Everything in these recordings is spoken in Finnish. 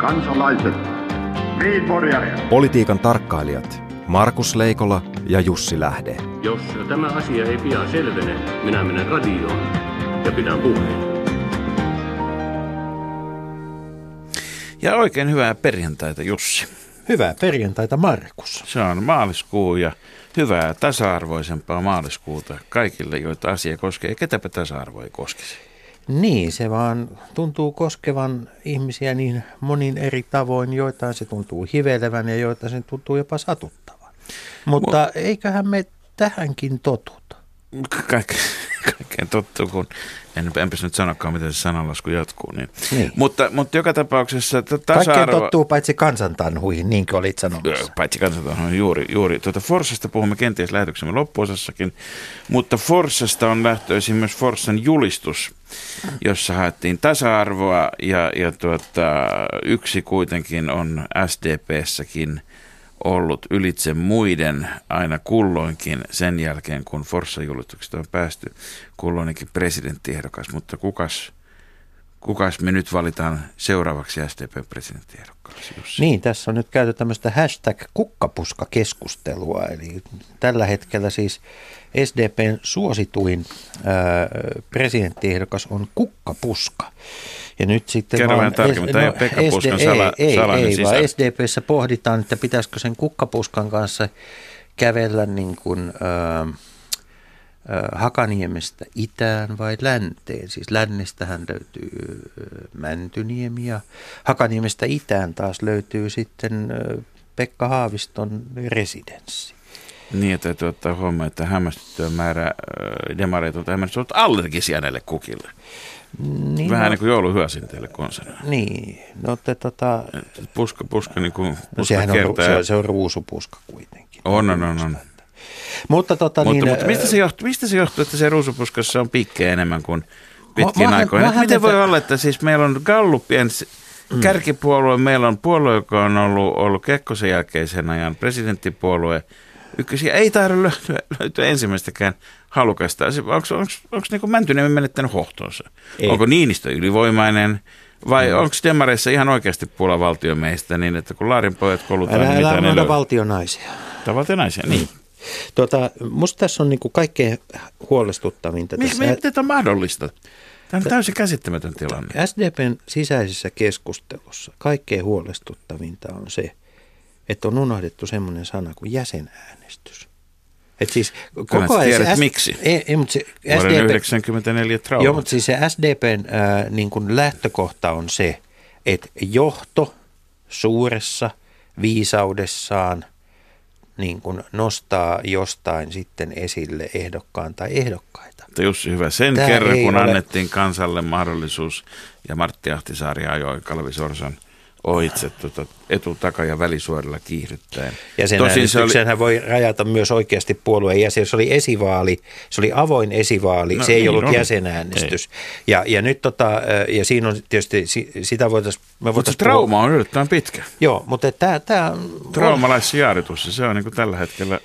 kansalaiset, Politiikan tarkkailijat Markus Leikola ja Jussi Lähde. Jos tämä asia ei pian selvene, minä menen radioon ja pidän puheen. Ja oikein hyvää perjantaita Jussi. Hyvää perjantaita Markus. Se on maaliskuu ja hyvää tasa-arvoisempaa maaliskuuta kaikille, joita asia koskee. Ketäpä tasa-arvo ei koskisi? Niin, se vaan tuntuu koskevan ihmisiä niin monin eri tavoin, joitain se tuntuu hivelevän ja joitain se tuntuu jopa satuttavan. Mutta Mut, eiköhän me tähänkin totuta. Kaik, kaikkeen tottuu, kun en, enpä nyt sanokaan, miten se sananlasku jatkuu. Niin. Niin. Mutta, mutta joka tapauksessa tasa-arvo... Kaikkeen tottuu paitsi kansantanhuihin, niin kuin olit sanomassa. Paitsi kansantanhuihin, juuri. juuri. Tuota Forssasta puhumme kenties lähetyksemme loppuosassakin, mutta Forssasta on lähtöisin myös Forssan julistus, jossa haettiin tasa-arvoa ja, ja tuota, yksi kuitenkin on SDPssäkin – ollut ylitse muiden aina kulloinkin sen jälkeen, kun Forssa-julistuksesta on päästy kulloinenkin presidenttiehdokas. Mutta kukas, kukas me nyt valitaan seuraavaksi STP-presidenttiehdokkaaksi? Niin, tässä on nyt käyty tämmöistä hashtag kukkapuska-keskustelua. Eli tällä hetkellä siis SDPn suosituin presidenttiehdokas on kukkapuska. Ja nyt sitten Kerro vaan, tarkemmin, tämä no, ei ole Pekka Puskan SD, sala, ei, salainen ei, vaan SDPssä pohditaan, että pitäisikö sen kukkapuskan kanssa kävellä niin kuin, äh, äh, Hakaniemestä itään vai länteen. Siis lännestähän löytyy äh, Mäntyniemi ja Hakaniemestä itään taas löytyy sitten äh, Pekka Haaviston residenssi. Niin, että täytyy ottaa huomioon, että hämmästyttyä määrä äh, demareita on hämmästyttyä allergisia näille kukille. Niin, Vähän no, niin kuin jouluhyösin teille konserni. Niin, no te tota... Puska, puska niin kuin no, sehän on, se, se on ruusupuska kuitenkin. On, on, on. on. Mutta, tota, mutta, niin, mutta mistä, se johtuu, mistä se johtuu, että se ruusupuskassa on pikkejä enemmän kuin pitkin aikoina? Miten voi olla, että siis meillä on Gallupien mm. kärkipuolue, meillä on puolue, joka on ollut, ollut Kekkosen jälkeisen ajan presidenttipuolue, ykkösiä ei taida löytyä, löytyä ensimmäistäkään halukasta. Onko niinku Mäntyniemen menettänyt hohtonsa? Ei. Onko Niinistö ylivoimainen? Vai no. onko demareissa ihan oikeasti puola valtiomeistä niin, että kun Laarin pojat kolutaan... Älä, niin älä unohda valtionaisia. Tai valtionaisia, niin. Tota, musta tässä on niinku kaikkein huolestuttavinta. Miten tämä on mahdollista? Tämä on täysin käsittämätön tilanne. SDPn sisäisessä keskustelussa kaikkein huolestuttavinta on se, että on unohdettu semmoinen sana kuin jäsenäänestys. Et siis koko ajan tiedät, se, miksi. Ei, ei, mutta se SDP, 94 trauma. Joo, mutta siis se SDPn äh, niin kuin lähtökohta on se, että johto suuressa viisaudessaan niin kuin nostaa jostain sitten esille ehdokkaan tai ehdokkaita. Mutta Jussi, hyvä. Sen Tämä kerran, kun ole... annettiin kansalle mahdollisuus ja Martti Ahtisaari ajoi Kalvi Sorsan – ohitse tuota, etu-, taka- ja välisuorilla kiihdyttäen. Ja sen Tosin se oli... voi rajata myös oikeasti puolueen jäsen. Se oli esivaali, se oli avoin esivaali, no, se ei niin, ollut oli. jäsenäänestys. Ei. Ja, ja, nyt tota, ja siinä on tietysti, sitä voitaisiin... Mutta trauma puhua. on yllättävän pitkä. Joo, mutta tämä... tämä Traumalaisjäädytys, se on niin tällä hetkellä...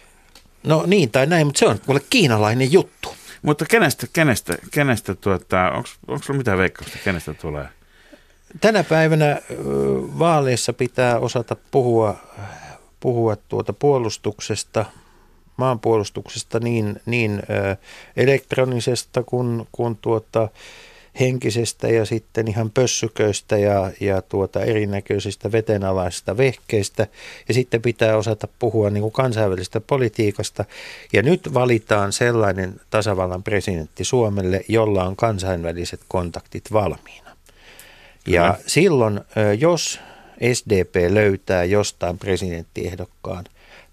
No niin tai näin, mutta se on kuule kiinalainen juttu. Mutta kenestä, kenestä, kenestä tuota, onko sulla mitään veikkausta, kenestä tulee? Tänä päivänä vaaleissa pitää osata puhua, puhua tuota puolustuksesta, maanpuolustuksesta niin, niin elektronisesta kuin, kuin tuota henkisestä ja sitten ihan pössyköistä ja, ja tuota erinäköisistä vetenalaisista vehkeistä. Ja sitten pitää osata puhua niin kuin kansainvälisestä politiikasta. Ja nyt valitaan sellainen tasavallan presidentti Suomelle, jolla on kansainväliset kontaktit valmiina. Ja Kyllä. silloin, jos SDP löytää jostain presidenttiehdokkaan,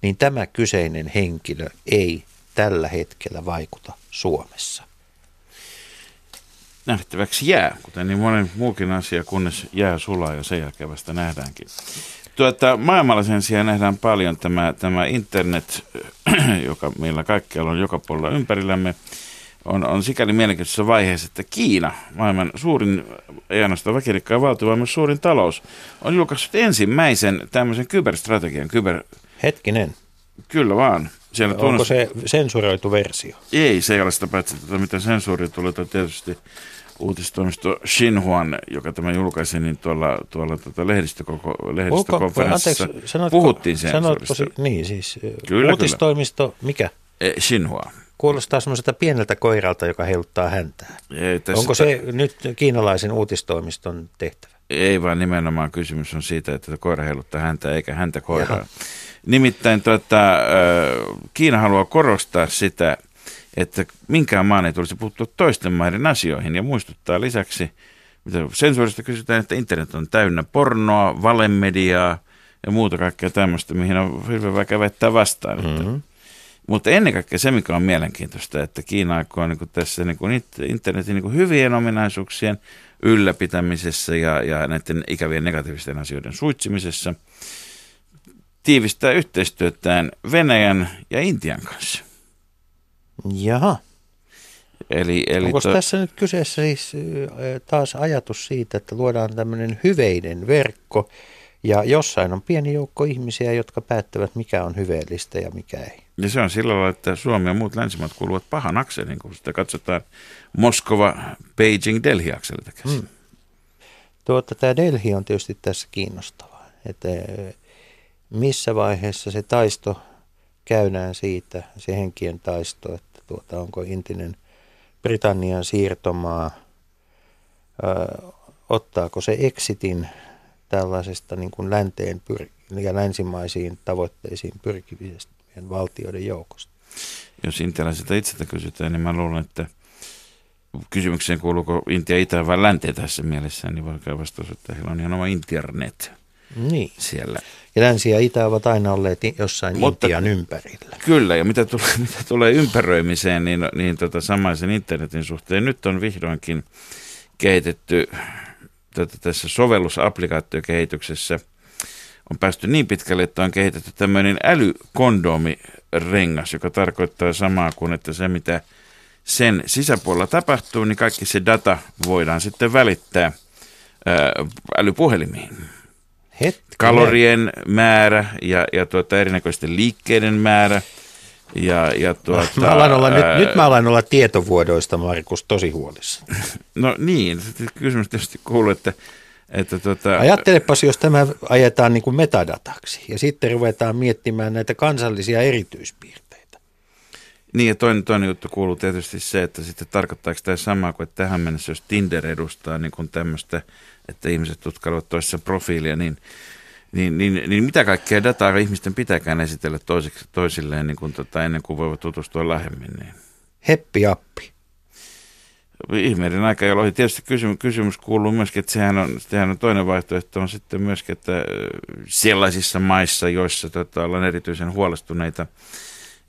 niin tämä kyseinen henkilö ei tällä hetkellä vaikuta Suomessa. Nähtäväksi jää, kuten niin monen muukin asia, kunnes jää sulaa ja sen jälkeen vasta nähdäänkin. Tuota, maailmalla sen sijaan nähdään paljon tämä, tämä internet, joka meillä kaikkialla on joka puolella ympärillämme on, on sikäli mielenkiintoisessa vaiheessa, että Kiina, maailman suurin, ei ainoastaan väkirikkaa valtio, vaan myös suurin talous, on julkaissut ensimmäisen tämmöisen kyberstrategian. Kyber... Hetkinen. Kyllä vaan. Siellä Onko tunnus... se sensuroitu versio? Ei, se ei ole sitä paitsi, että mitä sensuuri tulee, tietysti uutistoimisto Xinhuan, joka tämä julkaisi, niin tuolla, tuolla tuota lehdistökoko, lehdistökonferenssissa Anteeksi, sanotko, puhuttiin sanotko, sensuurista. si- Niin siis, Kyllä, uutistoimisto, mikä? Eh, Xinhua. Kuulostaa semmoiselta pieneltä koiralta, joka heiluttaa häntää. Ei, tässä Onko se nyt kiinalaisen uutistoimiston tehtävä? Ei vaan nimenomaan kysymys on siitä, että koira heiluttaa häntä eikä häntä koiraa. Nimittäin tuota, Kiina haluaa korostaa sitä, että minkään maan ei tulisi puuttua toisten maiden asioihin ja muistuttaa lisäksi, mitä sensuurista kysytään, että internet on täynnä pornoa, valemediaa ja muuta kaikkea tämmöistä, mihin on hyvin vaikea väittää vastaan. Mm-hmm. Mutta ennen kaikkea se, mikä on mielenkiintoista, että Kiina aikoo niin tässä niin internetin niin hyvien ominaisuuksien ylläpitämisessä ja, ja näiden ikävien negatiivisten asioiden suitsimisessa tiivistää yhteistyötään Venäjän ja Intian kanssa. Jaha. Eli, eli Onko to- tässä nyt kyseessä siis taas ajatus siitä, että luodaan tämmöinen hyveinen verkko ja jossain on pieni joukko ihmisiä, jotka päättävät, mikä on hyveellistä ja mikä ei. Ja se on sillä lailla, että Suomi ja muut länsimaat kuuluvat pahan akselin, kun sitä katsotaan Moskova, Beijing, Delhi-akselilta käsin. Hmm. Tuota, tämä Delhi on tietysti tässä kiinnostavaa, että ö, missä vaiheessa se taisto käydään siitä, se henkien taisto, että tuota, onko intinen Britannian siirtomaa, ö, ottaako se exitin tällaisesta niin kuin länteen pyr- ja länsimaisiin tavoitteisiin pyrkivien valtioiden joukosta. Jos intialaisilta itseltä kysytään, niin mä luulen, että kysymykseen kuuluuko Intia itä vai länteen tässä mielessä, niin voi käydä vastaus, että heillä on ihan oma internet Niin. siellä. Ja länsi ja itä ovat aina olleet jossain Mutta- Intian ympärillä. Kyllä, ja mitä tulee, mitä tulee ympäröimiseen, niin, niin tota samaisen internetin suhteen nyt on vihdoinkin kehitetty tota, tässä sovellusapplikaatiokehityksessä on päästy niin pitkälle, että on kehitetty tämmöinen älykondomirengas, joka tarkoittaa samaa kuin, että se mitä sen sisäpuolella tapahtuu, niin kaikki se data voidaan sitten välittää ää, älypuhelimiin Hetki. kalorien määrä ja, ja tuota, erinäköisten liikkeiden määrä. Ja, ja tuota, Mä alan olla, ää, nyt, nyt mä alan olla tietovuodoista, Markus, tosi huolissa. No niin, kysymys tietysti kuuluu, että, että tuota, Ajattelepas, jos tämä ajetaan niin kuin metadataksi ja sitten ruvetaan miettimään näitä kansallisia erityispiirteitä. niin ja toinen, toinen juttu kuuluu tietysti se, että sitten tarkoittaako tämä samaa kuin, että tähän mennessä, jos Tinder edustaa niin kuin tämmöistä, että ihmiset tutkailevat toisessa profiilia, niin niin, niin, niin mitä kaikkea dataa ihmisten pitääkään esitellä toisiksi, toisilleen niin kuin, tota, ennen kuin voivat tutustua lähemmin? Niin. Heppi appi. Ihmeiden aika, jolloin tietysti kysymys, kysymys kuuluu myöskin, että sehän on, sehän on toinen vaihtoehto on sitten myöskin, että sellaisissa maissa, joissa tota, ollaan erityisen huolestuneita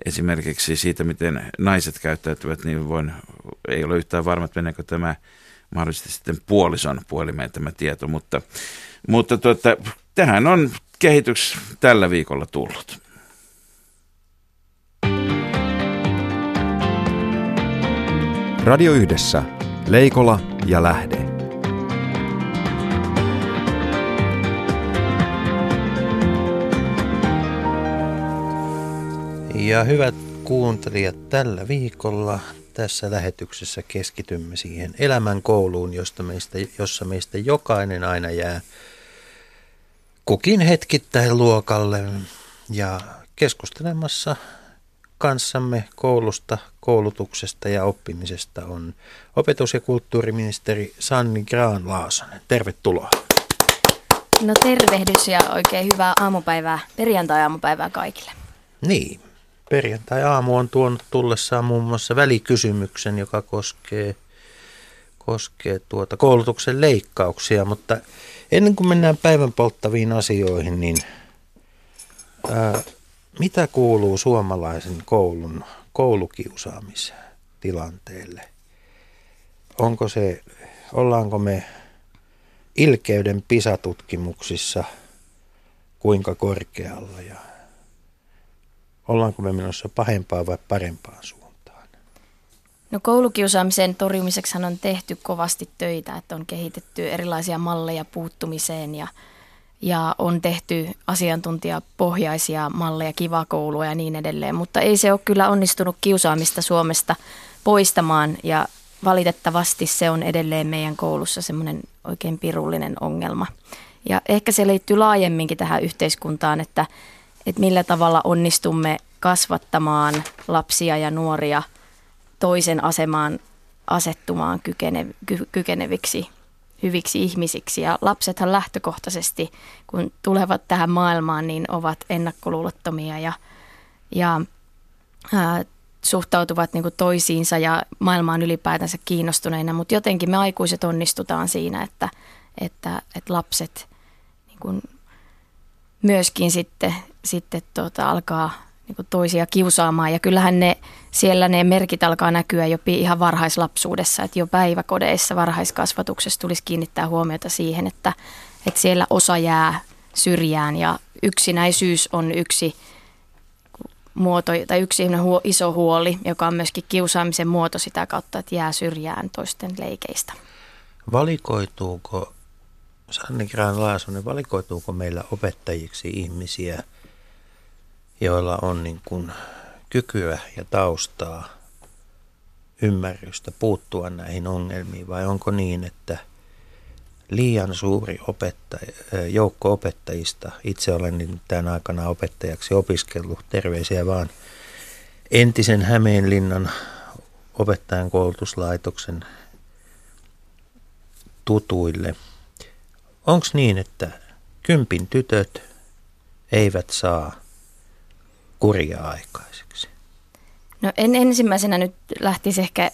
esimerkiksi siitä, miten naiset käyttäytyvät, niin voin, ei ole yhtään varma, että meneekö tämä mahdollisesti sitten puolison puhelimeen tämä tieto, mutta, mutta tuota, tähän on kehitys tällä viikolla tullut. Radio Yhdessä. Leikola ja Lähde. Ja hyvät kuuntelijat, tällä viikolla tässä lähetyksessä keskitymme siihen elämän kouluun, josta meistä, jossa meistä jokainen aina jää kukin hetkittäin luokalle ja keskustelemassa kanssamme koulusta, koulutuksesta ja oppimisesta on opetus- ja kulttuuriministeri Sanni Graan-Laasonen. Tervetuloa. No tervehdys ja oikein hyvää aamupäivää, perjantai-aamupäivää kaikille. Niin, perjantai-aamu on tuonut tullessaan muun muassa välikysymyksen, joka koskee, koskee tuota koulutuksen leikkauksia, mutta ennen kuin mennään päivän polttaviin asioihin, niin ää, mitä kuuluu suomalaisen koulun koulukiusaamistilanteelle? Onko se, ollaanko me ilkeyden pisatutkimuksissa kuinka korkealla ja ollaanko me menossa pahempaan vai parempaan suuntaan? No koulukiusaamisen torjumiseksi on tehty kovasti töitä, että on kehitetty erilaisia malleja puuttumiseen ja, ja on tehty asiantuntijapohjaisia malleja, kivakoulua ja niin edelleen, mutta ei se ole kyllä onnistunut kiusaamista Suomesta poistamaan ja valitettavasti se on edelleen meidän koulussa semmoinen oikein pirullinen ongelma. Ja ehkä se liittyy laajemminkin tähän yhteiskuntaan, että, että millä tavalla onnistumme kasvattamaan lapsia ja nuoria toisen asemaan asettumaan kykene, ky, kykeneviksi hyviksi ihmisiksi. Ja lapsethan lähtökohtaisesti, kun tulevat tähän maailmaan, niin ovat ennakkoluulottomia ja, ja ää, suhtautuvat niin kuin toisiinsa ja maailmaan ylipäätänsä kiinnostuneina. Mutta jotenkin me aikuiset onnistutaan siinä, että, että, että lapset niin kuin myöskin sitten, sitten tuota, alkaa niin kuin toisia kiusaamaan. Ja kyllähän ne, siellä ne merkit alkaa näkyä jo ihan varhaislapsuudessa, että jo päiväkodeissa varhaiskasvatuksessa tulisi kiinnittää huomiota siihen, että, että siellä osa jää syrjään ja yksinäisyys on yksi muoto tai yksi iso huoli, joka on myöskin kiusaamisen muoto sitä kautta, että jää syrjään toisten leikeistä. Valikoituuko, Sanni Graan Laasonen, valikoituuko meillä opettajiksi ihmisiä – joilla on niin kuin kykyä ja taustaa, ymmärrystä puuttua näihin ongelmiin, vai onko niin, että liian suuri opettaja, joukko opettajista, itse olen tämän aikana opettajaksi opiskellut, terveisiä vaan entisen Hämeenlinnan opettajan koulutuslaitoksen tutuille. Onko niin, että kympin tytöt eivät saa kuria aikaiseksi? No en ensimmäisenä nyt lähtisi ehkä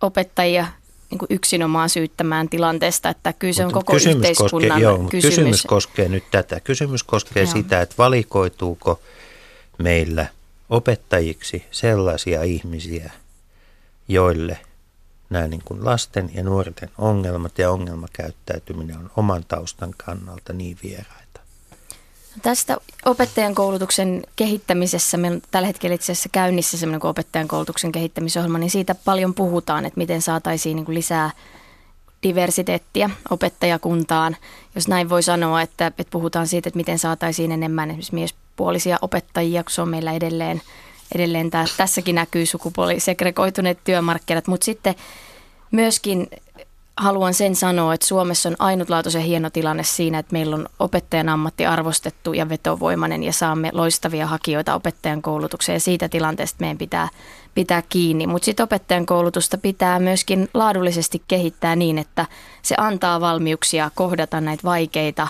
opettajia niin kuin yksinomaan syyttämään tilanteesta, että kyllä se on koko kysymys yhteiskunnan koskee, joo, kysymys. Kysymys koskee nyt tätä. Kysymys koskee joo. sitä, että valikoituuko meillä opettajiksi sellaisia ihmisiä, joille nämä niin kuin lasten ja nuorten ongelmat ja ongelmakäyttäytyminen on oman taustan kannalta niin vieraita. Tästä opettajan koulutuksen kehittämisessä, meillä on tällä hetkellä itse asiassa käynnissä semmoinen kuin opettajan koulutuksen kehittämisohjelma, niin siitä paljon puhutaan, että miten saataisiin niin kuin lisää diversiteettiä opettajakuntaan. Jos näin voi sanoa, että, että puhutaan siitä, että miten saataisiin enemmän esimerkiksi miespuolisia opettajia, kun se on meillä edelleen, edelleen tää, tässäkin näkyy sukupuolisegregoituneet työmarkkinat, mutta sitten myöskin haluan sen sanoa, että Suomessa on ainutlaatuisen hieno tilanne siinä, että meillä on opettajan ammatti arvostettu ja vetovoimainen ja saamme loistavia hakijoita opettajan koulutukseen. Ja siitä tilanteesta meidän pitää pitää kiinni. Mutta sitten opettajan koulutusta pitää myöskin laadullisesti kehittää niin, että se antaa valmiuksia kohdata näitä vaikeita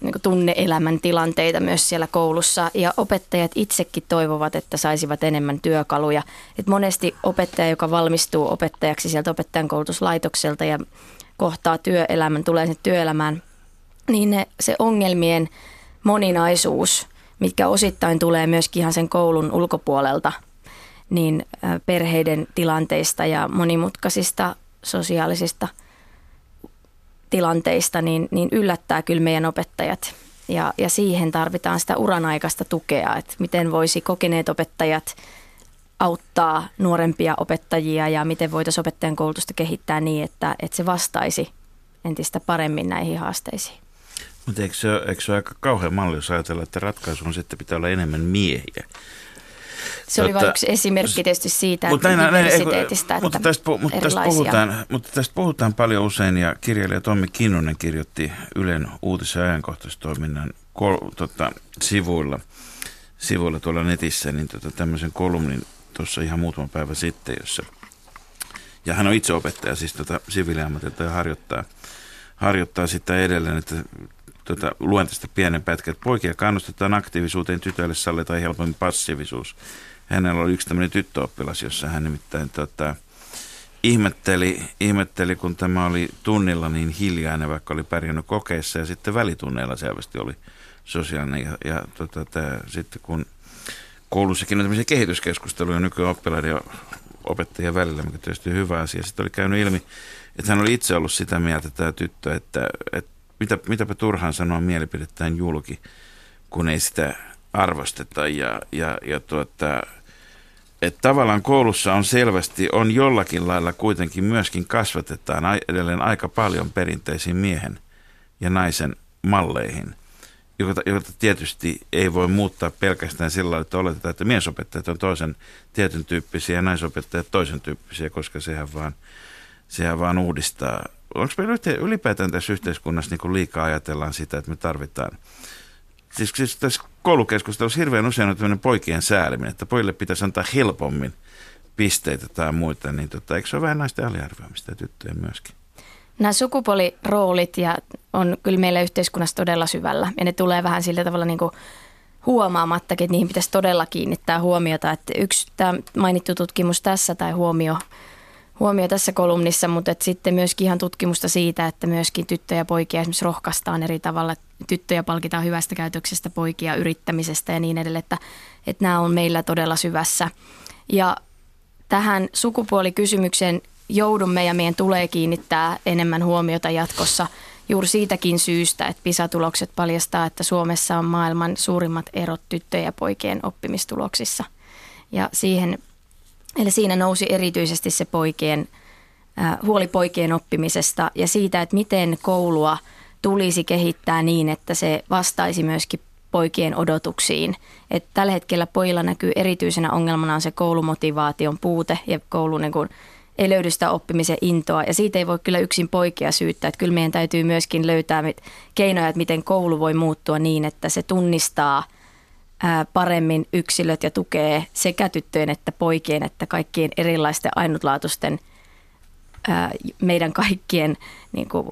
niin tunneelämän tilanteita myös siellä koulussa. Ja opettajat itsekin toivovat, että saisivat enemmän työkaluja. Et monesti opettaja, joka valmistuu opettajaksi sieltä opettajan koulutuslaitokselta ja kohtaa työelämän, tulee sinne työelämään, niin ne, se ongelmien moninaisuus, mitkä osittain tulee myöskin ihan sen koulun ulkopuolelta – niin perheiden tilanteista ja monimutkaisista sosiaalisista tilanteista, niin, niin yllättää kyllä meidän opettajat. Ja, ja siihen tarvitaan sitä uranaikaista tukea, että miten voisi kokeneet opettajat auttaa nuorempia opettajia ja miten voitaisiin opettajan koulutusta kehittää niin, että, että se vastaisi entistä paremmin näihin haasteisiin. Mutta eikö se, eikö se ole aika kauhean malli, jos ajatellaan, että ratkaisu on se, että pitää olla enemmän miehiä? Se oli vain yksi esimerkki tietysti siitä, mutta että näin, diversiteetistä, näin, mutta tästä, mutta, tästä puhutaan, mutta tästä puhutaan paljon usein ja kirjailija Tommi Kinnunen kirjoitti Ylen uutis- ja ajankohtaistoiminnan kol, tota, sivuilla, sivuilla tuolla netissä niin tota, tämmöisen kolumnin tuossa ihan muutama päivä sitten, jossa ja hän on itse opettaja siis tota, siviiliammatilta ja harjoittaa, harjoittaa sitä edelleen, että tota, luen tästä pienen pätkän, että poikia kannustetaan aktiivisuuteen, tytöille sallitaan helpommin passiivisuus. Hänellä oli yksi tämmöinen tyttöoppilas, jossa hän nimittäin tota, ihmetteli, ihmetteli, kun tämä oli tunnilla niin hiljainen, vaikka oli pärjännyt kokeessa, ja sitten välitunneilla selvästi oli sosiaalinen. Ja, ja tota, tämä, sitten kun koulussakin on tämmöisiä kehityskeskusteluja nykyään oppilaiden ja opettajien välillä, mikä tietysti hyvä asia. Sitten oli käynyt ilmi, että hän oli itse ollut sitä mieltä, tämä tyttö, että, että mitä, mitäpä turhaan sanoa mielipidettään julki, kun ei sitä arvosteta. Ja, ja, ja tuota, että tavallaan koulussa on selvästi, on jollakin lailla kuitenkin myöskin kasvatetaan edelleen aika paljon perinteisiin miehen ja naisen malleihin. jota, jota tietysti ei voi muuttaa pelkästään sillä että oletetaan, että miesopettajat on toisen tietyn tyyppisiä ja naisopettajat toisen tyyppisiä, koska sehän vaan, sehän vaan uudistaa. Onko meillä ylipäätään tässä yhteiskunnassa niin liikaa ajatellaan sitä, että me tarvitaan Siis, siis tässä koulukeskustelussa hirveän usein on tämmöinen poikien sääliminen, että pojille pitäisi antaa helpommin pisteitä tai muita, niin tota, eikö se ole vähän naisten aliarvioimista ja tyttöjen myöskin? Nämä sukupuoliroolit ja on kyllä meillä yhteiskunnassa todella syvällä ja ne tulee vähän sillä tavalla niin kuin huomaamattakin, että niihin pitäisi todella kiinnittää huomiota. Että yksi tämä mainittu tutkimus tässä tai huomio, huomio tässä kolumnissa, mutta että sitten myöskin ihan tutkimusta siitä, että myöskin tyttöjä ja poikia esimerkiksi rohkaistaan eri tavalla. Tyttöjä palkitaan hyvästä käytöksestä, poikia yrittämisestä ja niin edelleen, että, että nämä on meillä todella syvässä. Ja tähän sukupuolikysymykseen joudumme ja meidän tulee kiinnittää enemmän huomiota jatkossa juuri siitäkin syystä, että PISA-tulokset paljastaa, että Suomessa on maailman suurimmat erot tyttöjen ja poikien oppimistuloksissa. Ja siihen, eli siinä nousi erityisesti se poikien, äh, huoli poikien oppimisesta ja siitä, että miten koulua tulisi kehittää niin, että se vastaisi myöskin poikien odotuksiin. Et tällä hetkellä pojilla näkyy erityisenä ongelmana on se koulumotivaation puute ja koulun niin kuin, ei löydy sitä oppimisen intoa. Ja siitä ei voi kyllä yksin poikia syyttää. Että kyllä meidän täytyy myöskin löytää keinoja, että miten koulu voi muuttua niin, että se tunnistaa paremmin yksilöt ja tukee sekä tyttöjen että poikien että kaikkien erilaisten ainutlaatuisten meidän kaikkien niin kuin,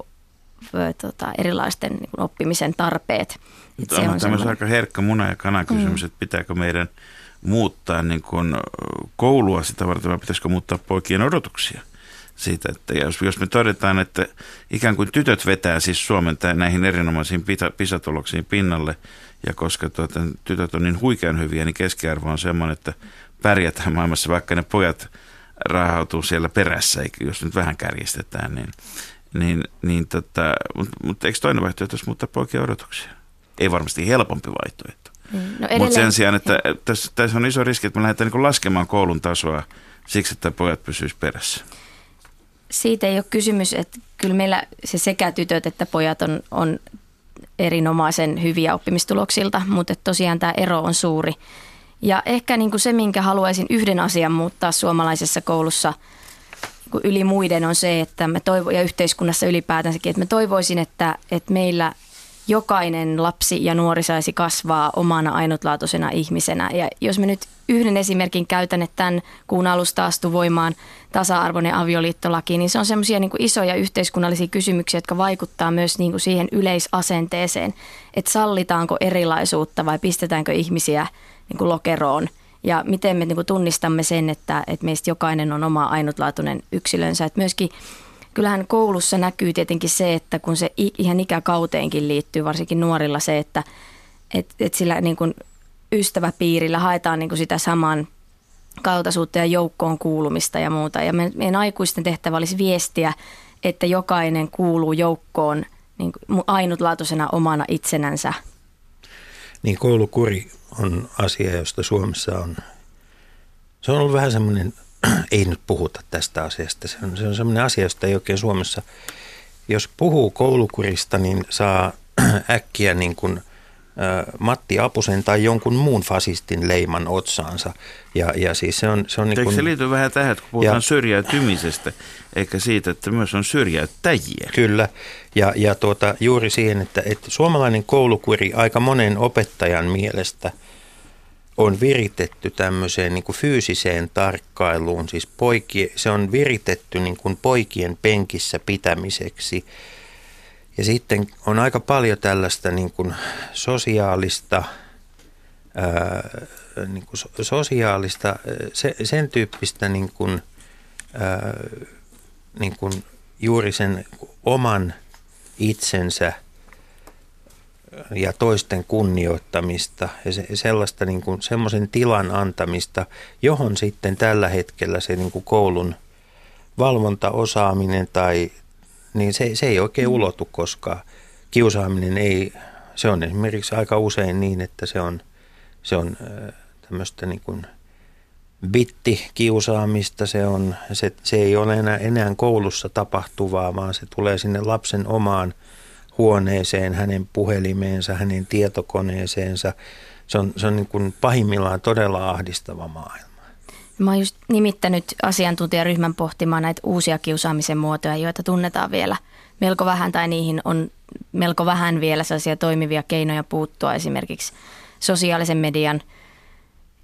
tota, erilaisten niin kuin oppimisen tarpeet. Tämä on, on aika herkkä muna- ja kanakysymys, mm. että pitääkö meidän – muuttaa niin kuin koulua sitä varten, vai pitäisikö muuttaa poikien odotuksia siitä, että jos, jos me todetaan, että ikään kuin tytöt vetää siis Suomen näihin erinomaisiin pisatuloksiin pinnalle, ja koska tuota, tytöt on niin huikean hyviä, niin keskiarvo on semmoinen, että pärjätään maailmassa, vaikka ne pojat rahautuu siellä perässä, jos nyt vähän kärjistetään, niin, niin, niin tota, mutta mut eikö toinen vaihtoehto, jos muuttaa poikien odotuksia? Ei varmasti helpompi vaihtoehto. Niin. No Mutta sen sijaan, että tässä, tässä on iso riski, että me lähdetään niin laskemaan koulun tasoa siksi, että pojat pysyisivät perässä. Siitä ei ole kysymys, että kyllä meillä se sekä tytöt että pojat on, on erinomaisen hyviä oppimistuloksilta, mutta tosiaan tämä ero on suuri. Ja ehkä niin kuin se, minkä haluaisin yhden asian muuttaa suomalaisessa koulussa niin yli muiden on se, että me toivo, ja yhteiskunnassa ylipäätänsäkin, että me toivoisin, että, että meillä jokainen lapsi ja nuori saisi kasvaa omana ainutlaatuisena ihmisenä. Ja jos me nyt yhden esimerkin käytän, että tämän kuun alusta astui voimaan tasa-arvoinen avioliittolaki, niin se on semmoisia niin isoja yhteiskunnallisia kysymyksiä, jotka vaikuttaa myös niin kuin siihen yleisasenteeseen, että sallitaanko erilaisuutta vai pistetäänkö ihmisiä niin kuin lokeroon. Ja miten me niin kuin tunnistamme sen, että, että meistä jokainen on oma ainutlaatuinen yksilönsä. Että myöskin kyllähän koulussa näkyy tietenkin se, että kun se ihan ikäkauteenkin liittyy, varsinkin nuorilla se, että et, et sillä niin kuin ystäväpiirillä haetaan niin kuin sitä saman kaltaisuutta ja joukkoon kuulumista ja muuta. Ja meidän aikuisten tehtävä olisi viestiä, että jokainen kuuluu joukkoon niin kuin ainutlaatuisena omana itsenänsä. Niin koulukuri on asia, josta Suomessa on, se on ollut vähän semmoinen ei nyt puhuta tästä asiasta. Se on, se on sellainen asia, josta ei oikein Suomessa, jos puhuu koulukurista, niin saa äkkiä niin kuin Matti Apusen tai jonkun muun fasistin leiman otsaansa. Ja, ja siis se on, se on niin kuin, se liittyy vähän tähän, kun puhutaan ja, syrjäytymisestä, eikä siitä, että myös on syrjäyttäjiä. Kyllä, ja, ja tuota, juuri siihen, että, että suomalainen koulukuri aika monen opettajan mielestä – on viritetty tämmöiseen niin kuin fyysiseen tarkkailuun, siis poiki, se on viritetty niin kuin poikien penkissä pitämiseksi. Ja sitten on aika paljon tällaista niin kuin sosiaalista, ää, niin kuin sosiaalista se, sen tyyppistä niin kuin, ää, niin kuin juuri sen oman itsensä – ja toisten kunnioittamista ja se, sellaista niin kuin, semmoisen tilan antamista, johon sitten tällä hetkellä se niin kuin koulun valvontaosaaminen tai niin se, se ei oikein mm. ulotu, koska kiusaaminen ei, se on esimerkiksi aika usein niin, että se on, se on tämmöistä niin kuin bittikiusaamista, se, on, se, se ei ole enää, enää koulussa tapahtuvaa, vaan se tulee sinne lapsen omaan huoneeseen, hänen puhelimeensa, hänen tietokoneeseensa. Se on, se on niin kuin pahimmillaan todella ahdistava maailma. Mä oon just nimittänyt asiantuntijaryhmän pohtimaan näitä uusia kiusaamisen muotoja, joita tunnetaan vielä melko vähän tai niihin on melko vähän vielä sellaisia toimivia keinoja puuttua esimerkiksi sosiaalisen median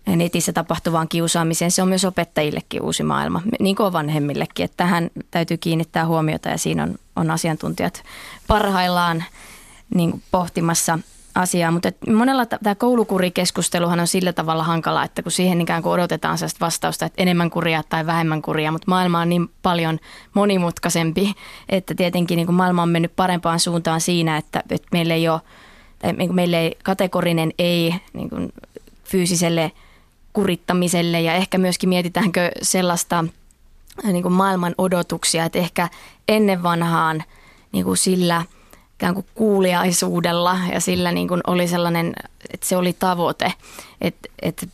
netissä tapahtuvaan kiusaamiseen. Se on myös opettajillekin uusi maailma, niin kuin vanhemmillekin, että tähän täytyy kiinnittää huomiota ja siinä on, on asiantuntijat parhaillaan niin pohtimassa asiaa, mutta monella tämä koulukurikeskusteluhan on sillä tavalla hankala, että kun siihen ikään kuin odotetaan sellaista vastausta, että enemmän kuria tai vähemmän kuria, mutta maailma on niin paljon monimutkaisempi, että tietenkin niin kuin maailma on mennyt parempaan suuntaan siinä, että, että meillä ei ole, meillä ei kategorinen ei niin kuin fyysiselle kurittamiselle ja ehkä myöskin mietitäänkö sellaista niin kuin maailman odotuksia, että ehkä ennen vanhaan niin kuin sillä – ikään kuin kuuliaisuudella ja sillä niin kuin oli sellainen, että se oli tavoite, että, että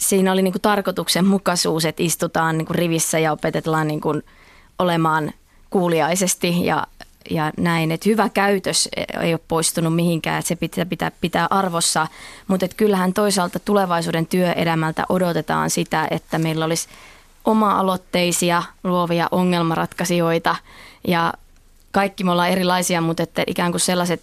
siinä oli niin kuin tarkoituksenmukaisuus, että istutaan niin kuin rivissä ja opetetaan niin kuin olemaan kuuliaisesti ja, ja näin. Että hyvä käytös ei ole poistunut mihinkään, että se pitää pitää, pitää arvossa, mutta kyllähän toisaalta tulevaisuuden työelämältä odotetaan sitä, että meillä olisi oma-aloitteisia luovia ongelmanratkaisijoita ja kaikki me ollaan erilaisia, mutta että ikään kuin sellaiset,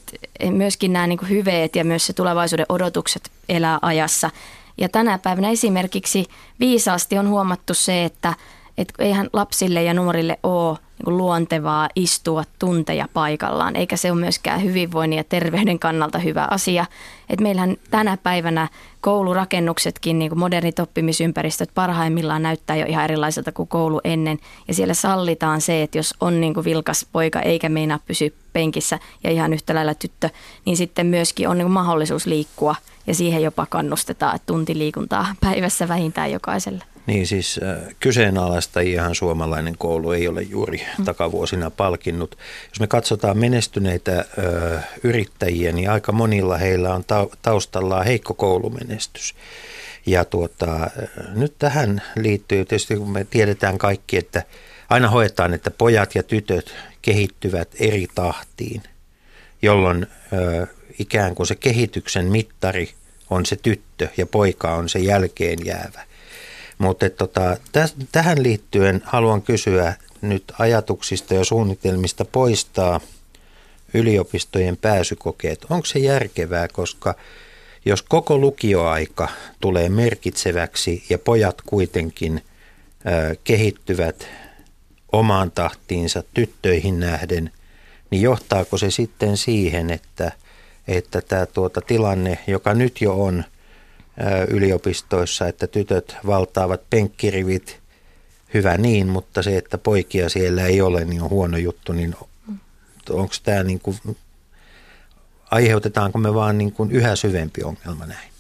myöskin nämä niin kuin hyveet ja myös se tulevaisuuden odotukset elää ajassa. Ja tänä päivänä esimerkiksi viisaasti on huomattu se, että, että eihän lapsille ja nuorille ole niin luontevaa istua tunteja paikallaan, eikä se ole myöskään hyvinvoinnin ja terveyden kannalta hyvä asia. Et meillähän tänä päivänä koulurakennuksetkin, niin modernit oppimisympäristöt parhaimmillaan näyttää jo ihan erilaiselta kuin koulu ennen. Ja siellä sallitaan se, että jos on niin vilkas poika eikä meinaa pysyä penkissä ja ihan yhtä lailla tyttö, niin sitten myöskin on niin mahdollisuus liikkua ja siihen jopa kannustetaan, että tunti liikuntaa päivässä vähintään jokaiselle. Niin siis äh, kyseenalaista ihan suomalainen koulu ei ole juuri mm. takavuosina palkinnut. Jos me katsotaan menestyneitä äh, yrittäjiä, niin aika monilla heillä on ta- taustallaan heikko koulumenestys. Ja tuota, äh, nyt tähän liittyy tietysti, kun me tiedetään kaikki, että aina hoetaan, että pojat ja tytöt kehittyvät eri tahtiin, jolloin äh, ikään kuin se kehityksen mittari on se tyttö ja poika on se jälkeen jäävä. Mutta tota, täs, tähän liittyen haluan kysyä nyt ajatuksista ja suunnitelmista poistaa yliopistojen pääsykokeet. Onko se järkevää, koska jos koko lukioaika tulee merkitseväksi ja pojat kuitenkin ö, kehittyvät omaan tahtiinsa tyttöihin nähden, niin johtaako se sitten siihen, että, että tämä tuota tilanne, joka nyt jo on yliopistoissa, että tytöt valtaavat penkkirivit, hyvä niin, mutta se, että poikia siellä ei ole, niin on huono juttu, niin onko tämä niin kuin, aiheutetaanko me vaan niin kuin yhä syvempi ongelma näin?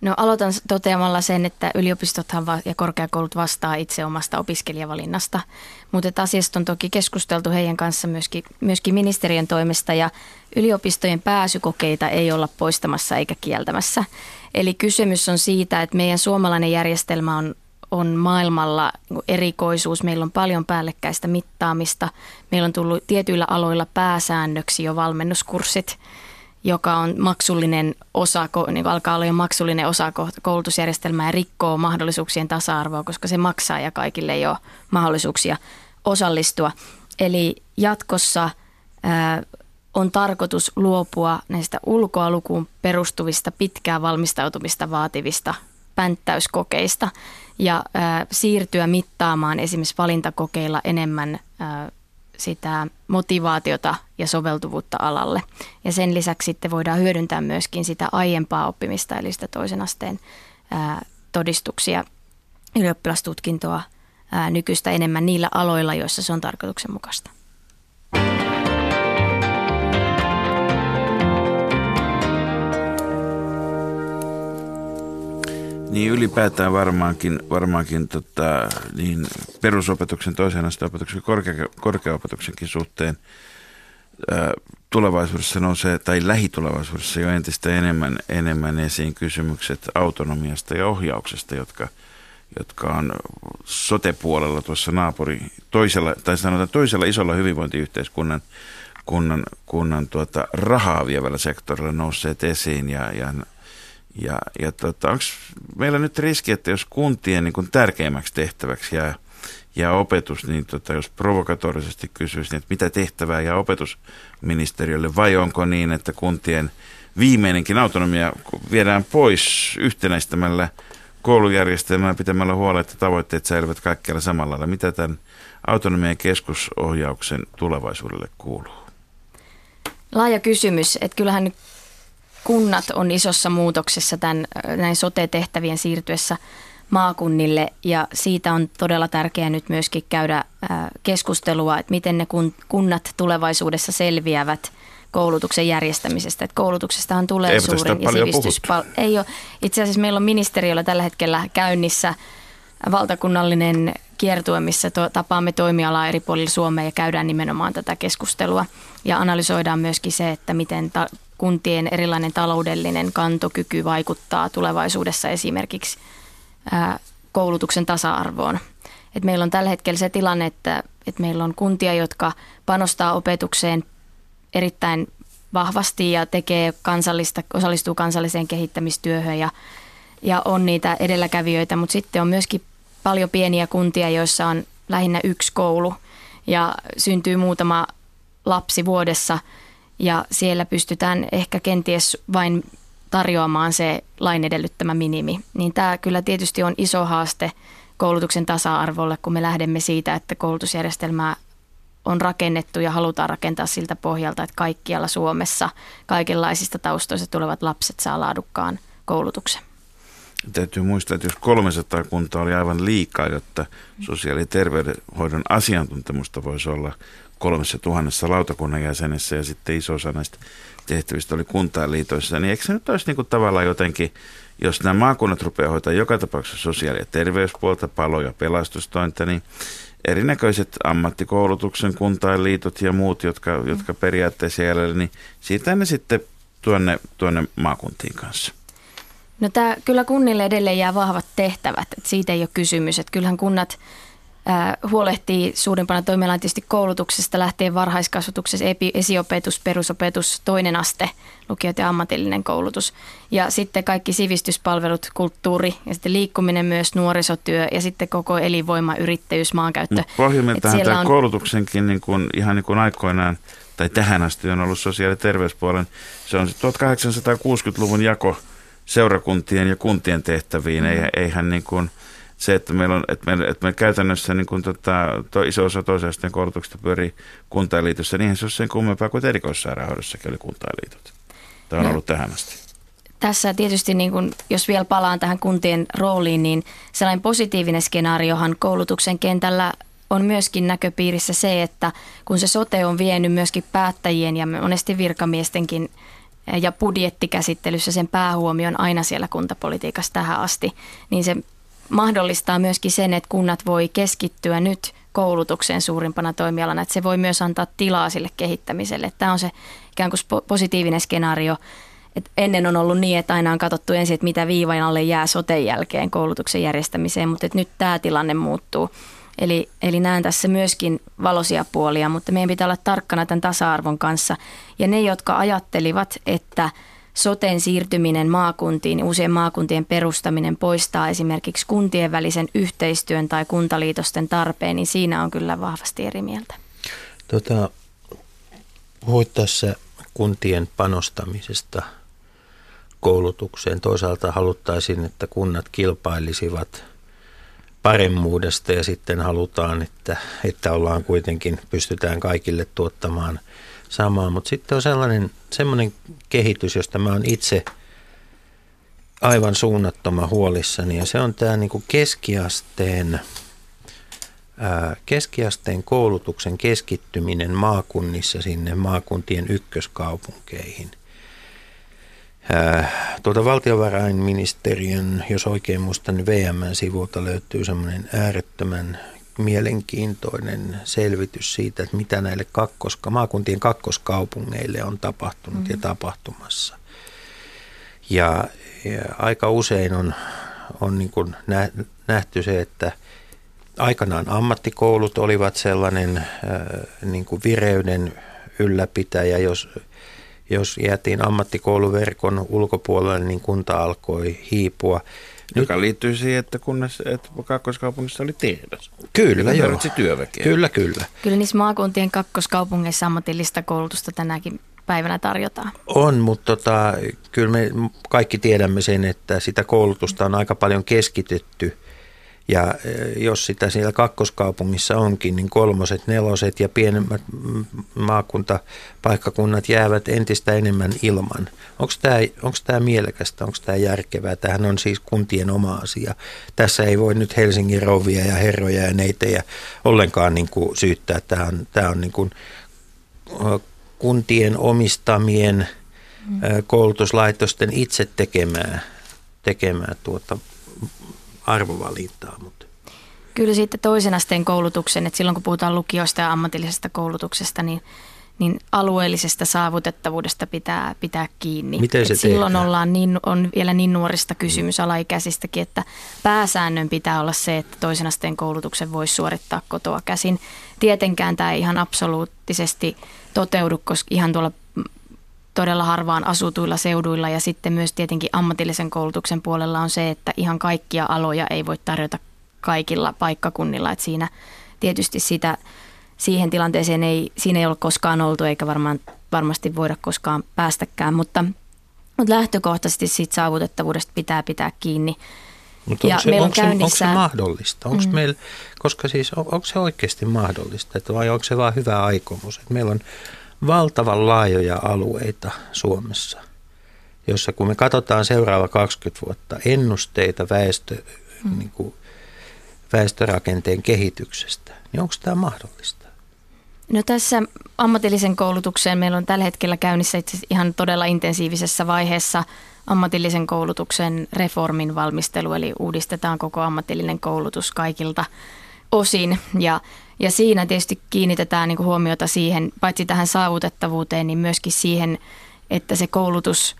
No aloitan toteamalla sen, että yliopistothan ja korkeakoulut vastaa itse omasta opiskelijavalinnasta, mutta asiasta on toki keskusteltu heidän kanssa myöskin, myöskin ministeriön toimesta ja yliopistojen pääsykokeita ei olla poistamassa eikä kieltämässä. Eli kysymys on siitä, että meidän suomalainen järjestelmä on, on maailmalla erikoisuus. Meillä on paljon päällekkäistä mittaamista. Meillä on tullut tietyillä aloilla pääsäännöksi jo valmennuskurssit, joka on maksullinen osa, niin alkaa olla jo maksullinen osa koulutusjärjestelmää ja rikkoo mahdollisuuksien tasa-arvoa, koska se maksaa ja kaikille ei ole mahdollisuuksia osallistua. Eli jatkossa on tarkoitus luopua näistä ulkoa lukuun perustuvista pitkää valmistautumista vaativista pänttäyskokeista ja ää, siirtyä mittaamaan esimerkiksi valintakokeilla enemmän ää, sitä motivaatiota ja soveltuvuutta alalle. Ja sen lisäksi sitten voidaan hyödyntää myöskin sitä aiempaa oppimista, eli sitä toisen asteen ää, todistuksia, ylioppilastutkintoa ää, nykyistä enemmän niillä aloilla, joissa se on tarkoituksenmukaista. Niin ylipäätään varmaankin, varmaankin tota, niin perusopetuksen, toisen asteen opetuksen, korkea, korkeaopetuksenkin suhteen ää, tulevaisuudessa nousee, tai lähitulevaisuudessa jo entistä enemmän, enemmän esiin kysymykset autonomiasta ja ohjauksesta, jotka, jotka on sotepuolella tuossa naapuri toisella, tai sanotaan toisella isolla hyvinvointiyhteiskunnan kunnan, kunnan tuota, rahaa vievällä sektorilla nousseet esiin ja, ja ja, ja tota, onko meillä nyt riski, että jos kuntien niin tärkeimmäksi tehtäväksi jää, jää opetus, niin tota, jos provokatorisesti kysyisin, että mitä tehtävää ja opetusministeriölle, vai onko niin, että kuntien viimeinenkin autonomia viedään pois yhtenäistämällä koulujärjestelmää pitämällä huolta, että tavoitteet säilyvät kaikkialla samalla lailla. Mitä tämän autonomian keskusohjauksen tulevaisuudelle kuuluu? Laaja kysymys, että kyllähän nyt kunnat on isossa muutoksessa tämän, näin sote-tehtävien siirtyessä maakunnille ja siitä on todella tärkeää nyt myöskin käydä keskustelua, että miten ne kunnat tulevaisuudessa selviävät koulutuksen järjestämisestä. Että koulutuksestahan tulee Eipä suurin ja sivistyspal- Ei ole. Itse asiassa meillä on ministeriöllä tällä hetkellä käynnissä valtakunnallinen kiertue, missä to, tapaamme toimialaa eri puolilla Suomea ja käydään nimenomaan tätä keskustelua. Ja analysoidaan myöskin se, että miten ta- kuntien erilainen taloudellinen kantokyky vaikuttaa tulevaisuudessa esimerkiksi koulutuksen tasa-arvoon. Et meillä on tällä hetkellä se tilanne, että, että meillä on kuntia, jotka panostaa opetukseen erittäin vahvasti ja tekee kansallista, osallistuu kansalliseen kehittämistyöhön ja, ja on niitä edelläkävijöitä, mutta sitten on myöskin paljon pieniä kuntia, joissa on lähinnä yksi koulu ja syntyy muutama lapsi vuodessa ja siellä pystytään ehkä kenties vain tarjoamaan se lain edellyttämä minimi. Niin tämä kyllä tietysti on iso haaste koulutuksen tasa-arvolle, kun me lähdemme siitä, että koulutusjärjestelmää on rakennettu ja halutaan rakentaa siltä pohjalta, että kaikkialla Suomessa kaikenlaisista taustoista tulevat lapset saa laadukkaan koulutuksen. Täytyy muistaa, että jos 300 kuntaa oli aivan liikaa, jotta sosiaali- ja terveydenhoidon asiantuntemusta voisi olla kolmessa tuhannessa lautakunnan jäsenessä ja sitten iso osa näistä tehtävistä oli kuntainliitoissa, niin eikö se nyt olisi niin kuin tavallaan jotenkin, jos nämä maakunnat rupeaa hoitaa joka tapauksessa sosiaali- ja terveyspuolta, palo- ja pelastustointa, niin erinäköiset ammattikoulutuksen kuntainliitot ja muut, jotka, jotka periaatteessa jäljellä, niin siitä ne sitten tuonne, tuonne maakuntiin kanssa. No tämä kyllä kunnille edelleen jää vahvat tehtävät, että siitä ei ole kysymys. Että kyllähän kunnat huolehtii suurimpana toimialana tietysti koulutuksesta lähtien varhaiskasvatuksessa, esiopetus, perusopetus, toinen aste, lukiot ja ammatillinen koulutus. Ja sitten kaikki sivistyspalvelut, kulttuuri ja sitten liikkuminen myös, nuorisotyö ja sitten koko elinvoima, yrittäjyys, maankäyttö. No, pohjimmiltaan tämä on... koulutuksenkin niin kuin, ihan niin kuin aikoinaan tai tähän asti on ollut sosiaali- ja terveyspuolen, se on 1860-luvun jako seurakuntien ja kuntien tehtäviin. Mm. Eihän niin kuin – se, että meillä on, että me, että me käytännössä niin kun tota, to, iso osa toisen asteen koulutuksesta pyörii kuntainliitossa, niin se on sen kummempaa kuin erikoissairaanhoidossakin oli kuntainliitot. Tämä on no. ollut tähän asti. Tässä tietysti, niin kun, jos vielä palaan tähän kuntien rooliin, niin sellainen positiivinen skenaariohan koulutuksen kentällä on myöskin näköpiirissä se, että kun se sote on vienyt myöskin päättäjien ja monesti virkamiestenkin ja budjettikäsittelyssä sen päähuomion aina siellä kuntapolitiikassa tähän asti, niin se mahdollistaa myöskin sen, että kunnat voi keskittyä nyt koulutukseen suurimpana toimialana, että se voi myös antaa tilaa sille kehittämiselle. Tämä on se ikään kuin positiivinen skenaario. että ennen on ollut niin, että aina on katsottu ensin, että mitä viivan alle jää soten jälkeen koulutuksen järjestämiseen, mutta nyt tämä tilanne muuttuu. Eli, eli näen tässä myöskin valoisia puolia, mutta meidän pitää olla tarkkana tämän tasa-arvon kanssa. Ja ne, jotka ajattelivat, että – soten siirtyminen maakuntiin, uusien maakuntien perustaminen poistaa esimerkiksi kuntien välisen yhteistyön tai kuntaliitosten tarpeen, niin siinä on kyllä vahvasti eri mieltä. Tota, puhuit tässä kuntien panostamisesta koulutukseen. Toisaalta haluttaisiin, että kunnat kilpailisivat paremmuudesta ja sitten halutaan, että, että ollaan kuitenkin, pystytään kaikille tuottamaan – samaa, mutta sitten on sellainen semmoinen kehitys, josta mä oon itse aivan suunnattoman huolissani ja se on tämä niinku keskiasteen, keskiasteen koulutuksen keskittyminen maakunnissa sinne maakuntien ykköskaupunkeihin. tuota valtiovarainministeriön, jos oikein muistan, niin VMn-sivulta löytyy semmoinen äärettömän mielenkiintoinen selvitys siitä, että mitä näille kakkoska, maakuntien kakkoskaupungeille on tapahtunut mm-hmm. ja tapahtumassa. Ja, ja aika usein on, on niin kuin nähty se, että aikanaan ammattikoulut olivat sellainen äh, niin kuin vireyden ylläpitäjä. Jos, jos jäätiin ammattikouluverkon ulkopuolelle, niin kunta alkoi hiipua. Joka liittyy siihen, että, kunnes, että kakkoskaupungissa oli tehdas. Kyllä, joo. työväkeä. Kyllä, kyllä. Kyllä niissä maakuntien kakkoskaupungeissa ammatillista koulutusta tänäkin päivänä tarjotaan. On, mutta tota, kyllä me kaikki tiedämme sen, että sitä koulutusta on aika paljon keskitetty. Ja eh, jos sitä siellä kakkoskaupungissa onkin, niin kolmoset, neloset ja pienemmät maakuntapaikkakunnat jäävät entistä enemmän ilman. Onko tämä, onko tämä mielekästä, onko tämä järkevää? Tämähän on siis kuntien oma asia. Tässä ei voi nyt Helsingin rovia ja herroja ja neitejä ollenkaan niin kuin syyttää. Tämä on, tämä on niin kuin kuntien omistamien mm. koulutuslaitosten itse tekemää, tekemää tuota arvovalintaa. Mutta. Kyllä sitten toisen asteen koulutuksen, että silloin kun puhutaan lukiosta ja ammatillisesta koulutuksesta, niin, niin alueellisesta saavutettavuudesta pitää pitää kiinni. Miten se silloin ollaan niin, on vielä niin nuorista kysymys mm. alaikäisistäkin, että pääsäännön pitää olla se, että toisen asteen koulutuksen voisi suorittaa kotoa käsin. Tietenkään tämä ei ihan absoluuttisesti toteudu, koska ihan tuolla todella harvaan asutuilla seuduilla ja sitten myös tietenkin ammatillisen koulutuksen puolella on se, että ihan kaikkia aloja ei voi tarjota kaikilla paikkakunnilla. Että siinä tietysti sitä, siihen tilanteeseen ei, siinä ei ole koskaan oltu eikä varmaan, varmasti voida koskaan päästäkään, mutta, mutta lähtökohtaisesti siitä saavutettavuudesta pitää pitää kiinni. Mutta onko, se, onko, käynnissä... onko se mahdollista? Onko mm. meillä, koska siis on, onko se oikeasti mahdollista että vai onko se vain hyvä aikomus? Että meillä on valtavan laajoja alueita Suomessa, jossa kun me katsotaan seuraava 20 vuotta ennusteita väestö, mm. niin kuin, väestörakenteen kehityksestä, niin onko tämä mahdollista? No tässä ammatillisen koulutukseen meillä on tällä hetkellä käynnissä itse ihan todella intensiivisessä vaiheessa ammatillisen koulutuksen reformin valmistelu, eli uudistetaan koko ammatillinen koulutus kaikilta osin. Ja, ja siinä tietysti kiinnitetään niin huomiota siihen, paitsi tähän saavutettavuuteen, niin myöskin siihen, että se koulutus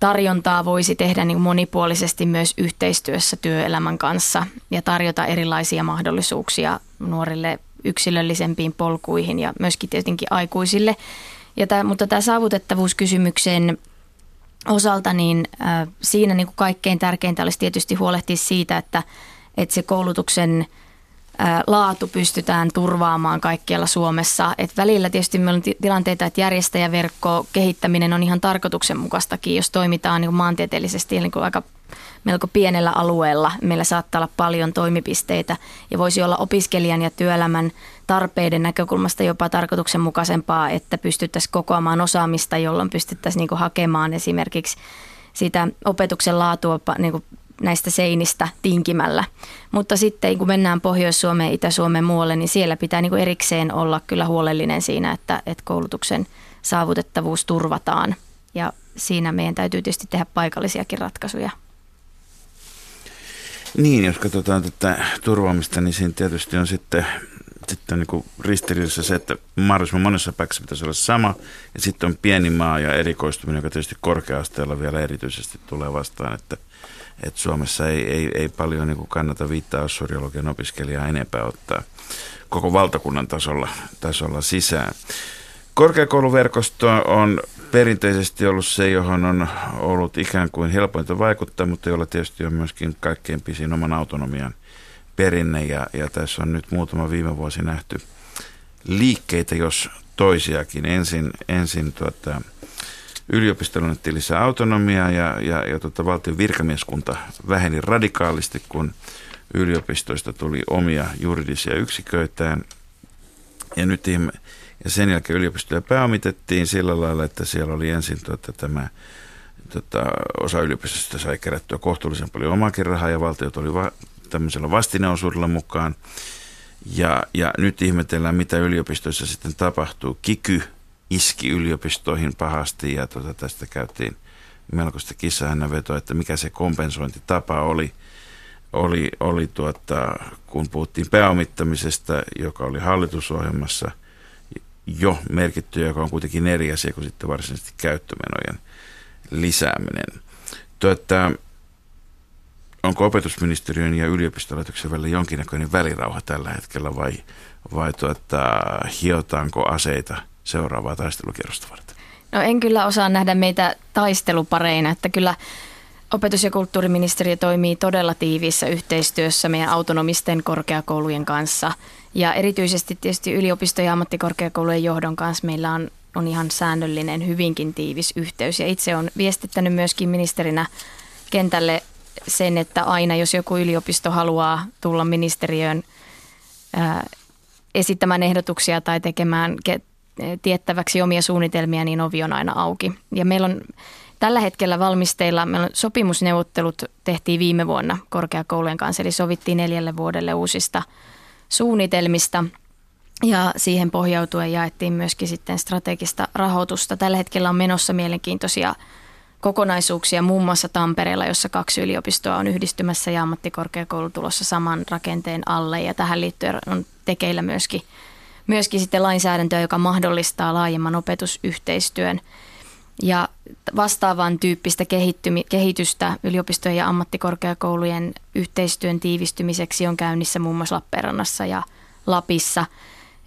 tarjontaa voisi tehdä niin monipuolisesti myös yhteistyössä työelämän kanssa ja tarjota erilaisia mahdollisuuksia nuorille yksilöllisempiin polkuihin ja myöskin tietenkin aikuisille. Ja tämä, mutta tämä saavutettavuuskysymyksen osalta, niin siinä niin kuin kaikkein tärkeintä olisi tietysti huolehtia siitä, että, että se koulutuksen laatu pystytään turvaamaan kaikkialla Suomessa. Et välillä tietysti meillä on tilanteita, että järjestäjäverkko kehittäminen on ihan tarkoituksenmukaistakin, jos toimitaan niin maantieteellisesti niin aika melko pienellä alueella. Meillä saattaa olla paljon toimipisteitä ja voisi olla opiskelijan ja työelämän tarpeiden näkökulmasta jopa tarkoituksenmukaisempaa, että pystyttäisiin kokoamaan osaamista, jolloin pystyttäisiin niin hakemaan esimerkiksi sitä opetuksen laatua niin näistä seinistä tinkimällä. Mutta sitten kun mennään Pohjois-Suomeen, Itä-Suomeen muualle, niin siellä pitää niin erikseen olla kyllä huolellinen siinä, että, että koulutuksen saavutettavuus turvataan. Ja siinä meidän täytyy tietysti tehdä paikallisiakin ratkaisuja. Niin, jos katsotaan tätä turvaamista, niin siinä tietysti on sitten, sitten niin ristiriidassa se, että mahdollisimman monessa paikassa pitäisi olla sama. Ja sitten on pieni maa ja erikoistuminen, joka tietysti korkea-asteella vielä erityisesti tulee vastaan, että, että Suomessa ei, ei, ei paljon niin kannata viittaa ossuriologian opiskelijaa enempää ottaa koko valtakunnan tasolla, tasolla sisään. Korkeakouluverkosto on perinteisesti ollut se, johon on ollut ikään kuin helpointa vaikuttaa, mutta jolla tietysti on myöskin kaikkein pisin oman autonomian perinne. Ja, ja tässä on nyt muutama viime vuosi nähty liikkeitä, jos toisiakin. Ensin, ensin tuota, yliopistolle annettiin lisää autonomiaa ja, ja, ja tuota, valtion virkamieskunta väheni radikaalisti, kun yliopistoista tuli omia juridisia yksiköitään. Ja nyt ja sen jälkeen yliopistoja pääomitettiin sillä lailla, että siellä oli ensin tuota, tämä tota, osa yliopistosta sai kerättyä kohtuullisen paljon omakin rahaa ja valtiot oli va, tämmöisellä vastineosuudella mukaan. Ja, ja nyt ihmetellään, mitä yliopistoissa sitten tapahtuu. Kiky iski yliopistoihin pahasti ja tuota, tästä käytiin melkoista kissahännänvetoa, että mikä se kompensointitapa oli. Oli, oli tuota, kun puhuttiin pääomittamisesta, joka oli hallitusohjelmassa – jo merkitty, joka on kuitenkin eri asia kuin sitten varsinaisesti käyttömenojen lisääminen. Tuota, onko opetusministeriön ja yliopistolaitoksen välillä jonkinnäköinen välirauha tällä hetkellä vai, vai tuota, hiotaanko aseita seuraavaa taistelukierrosta varten? No en kyllä osaa nähdä meitä taistelupareina, että kyllä opetus- ja kulttuuriministeriö toimii todella tiiviissä yhteistyössä meidän autonomisten korkeakoulujen kanssa. Ja erityisesti tietysti yliopisto- ja ammattikorkeakoulujen johdon kanssa meillä on, on ihan säännöllinen, hyvinkin tiivis yhteys. Ja itse olen viestittänyt myöskin ministerinä kentälle sen, että aina jos joku yliopisto haluaa tulla ministeriöön ää, esittämään ehdotuksia tai tekemään tiettäväksi omia suunnitelmia, niin ovi on aina auki. Ja meillä on tällä hetkellä valmisteilla, meillä on sopimusneuvottelut tehtiin viime vuonna korkeakoulujen kanssa, eli sovittiin neljälle vuodelle uusista suunnitelmista ja siihen pohjautuen jaettiin myöskin sitten strategista rahoitusta. Tällä hetkellä on menossa mielenkiintoisia kokonaisuuksia muun muassa Tampereella, jossa kaksi yliopistoa on yhdistymässä ja ammattikorkeakoulu tulossa saman rakenteen alle ja tähän liittyen on tekeillä myöskin, myöskin sitten lainsäädäntöä, joka mahdollistaa laajemman opetusyhteistyön ja vastaavan tyyppistä kehitystä yliopistojen ja ammattikorkeakoulujen yhteistyön tiivistymiseksi on käynnissä muun muassa Lappeenrannassa ja Lapissa.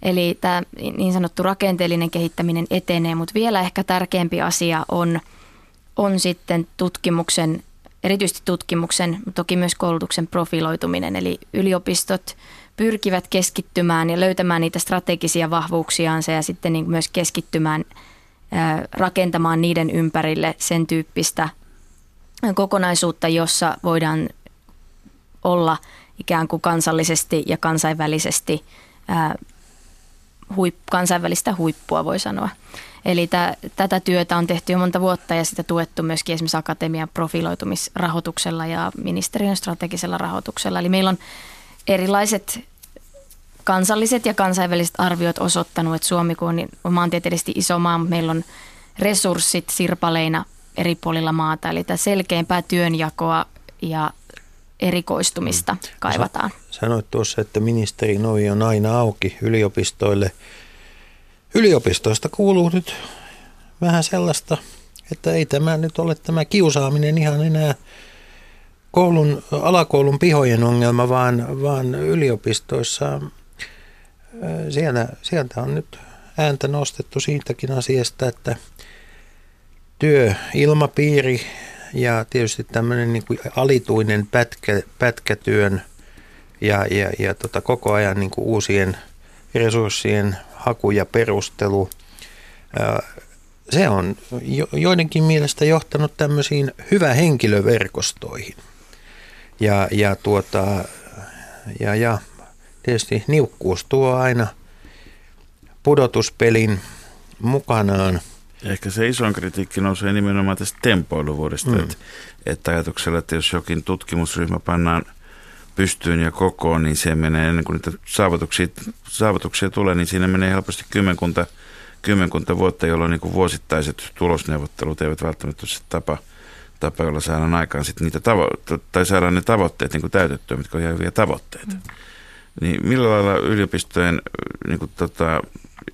Eli tämä niin sanottu rakenteellinen kehittäminen etenee, mutta vielä ehkä tärkeämpi asia on, on sitten tutkimuksen, erityisesti tutkimuksen, toki myös koulutuksen profiloituminen. Eli yliopistot pyrkivät keskittymään ja löytämään niitä strategisia vahvuuksiaansa ja sitten niin myös keskittymään – rakentamaan niiden ympärille sen tyyppistä kokonaisuutta, jossa voidaan olla ikään kuin kansallisesti ja kansainvälisesti huip, kansainvälistä huippua, voi sanoa. Eli tä, tätä työtä on tehty jo monta vuotta ja sitä tuettu myöskin esimerkiksi akatemian profiloitumisrahoituksella ja ministeriön strategisella rahoituksella. Eli meillä on erilaiset kansalliset ja kansainväliset arviot osoittanut, että Suomi kun on, niin on maantieteellisesti iso maa, mutta meillä on resurssit sirpaleina eri puolilla maata. Eli tämä selkeämpää työnjakoa ja erikoistumista mm. kaivataan. Sanoit tuossa, että ministerin ovi on aina auki yliopistoille. Yliopistoista kuuluu nyt vähän sellaista, että ei tämä nyt ole tämä kiusaaminen ihan enää koulun, alakoulun pihojen ongelma, vaan, vaan yliopistoissa siellä, sieltä on nyt ääntä nostettu siitäkin asiasta, että työilmapiiri ja tietysti tämmöinen niin kuin alituinen pätkä, pätkätyön ja, ja, ja tota koko ajan niin kuin uusien resurssien haku ja perustelu, se on joidenkin mielestä johtanut tämmöisiin hyvä henkilöverkostoihin. Ja, ja, tuota, ja, ja tietysti niukkuus tuo aina pudotuspelin mukanaan. Ehkä se isoin kritiikki nousee nimenomaan tästä tempoiluvuodesta, mm. että, että ajatuksella, että jos jokin tutkimusryhmä pannaan pystyyn ja kokoon, niin se menee ennen kuin niitä saavutuksia, saavutuksia tulee, niin siinä menee helposti kymmenkunta, kymmenkunta vuotta, jolloin niin kuin vuosittaiset tulosneuvottelut eivät välttämättä ole se tapa, tapa jolla saadaan aikaan sit niitä tavo- tai saadaan ne tavoitteet niin kuin täytettyä, mitkä on ihan hyviä tavoitteita. Mm. Niin millä lailla yliopistojen, niin kuin tota,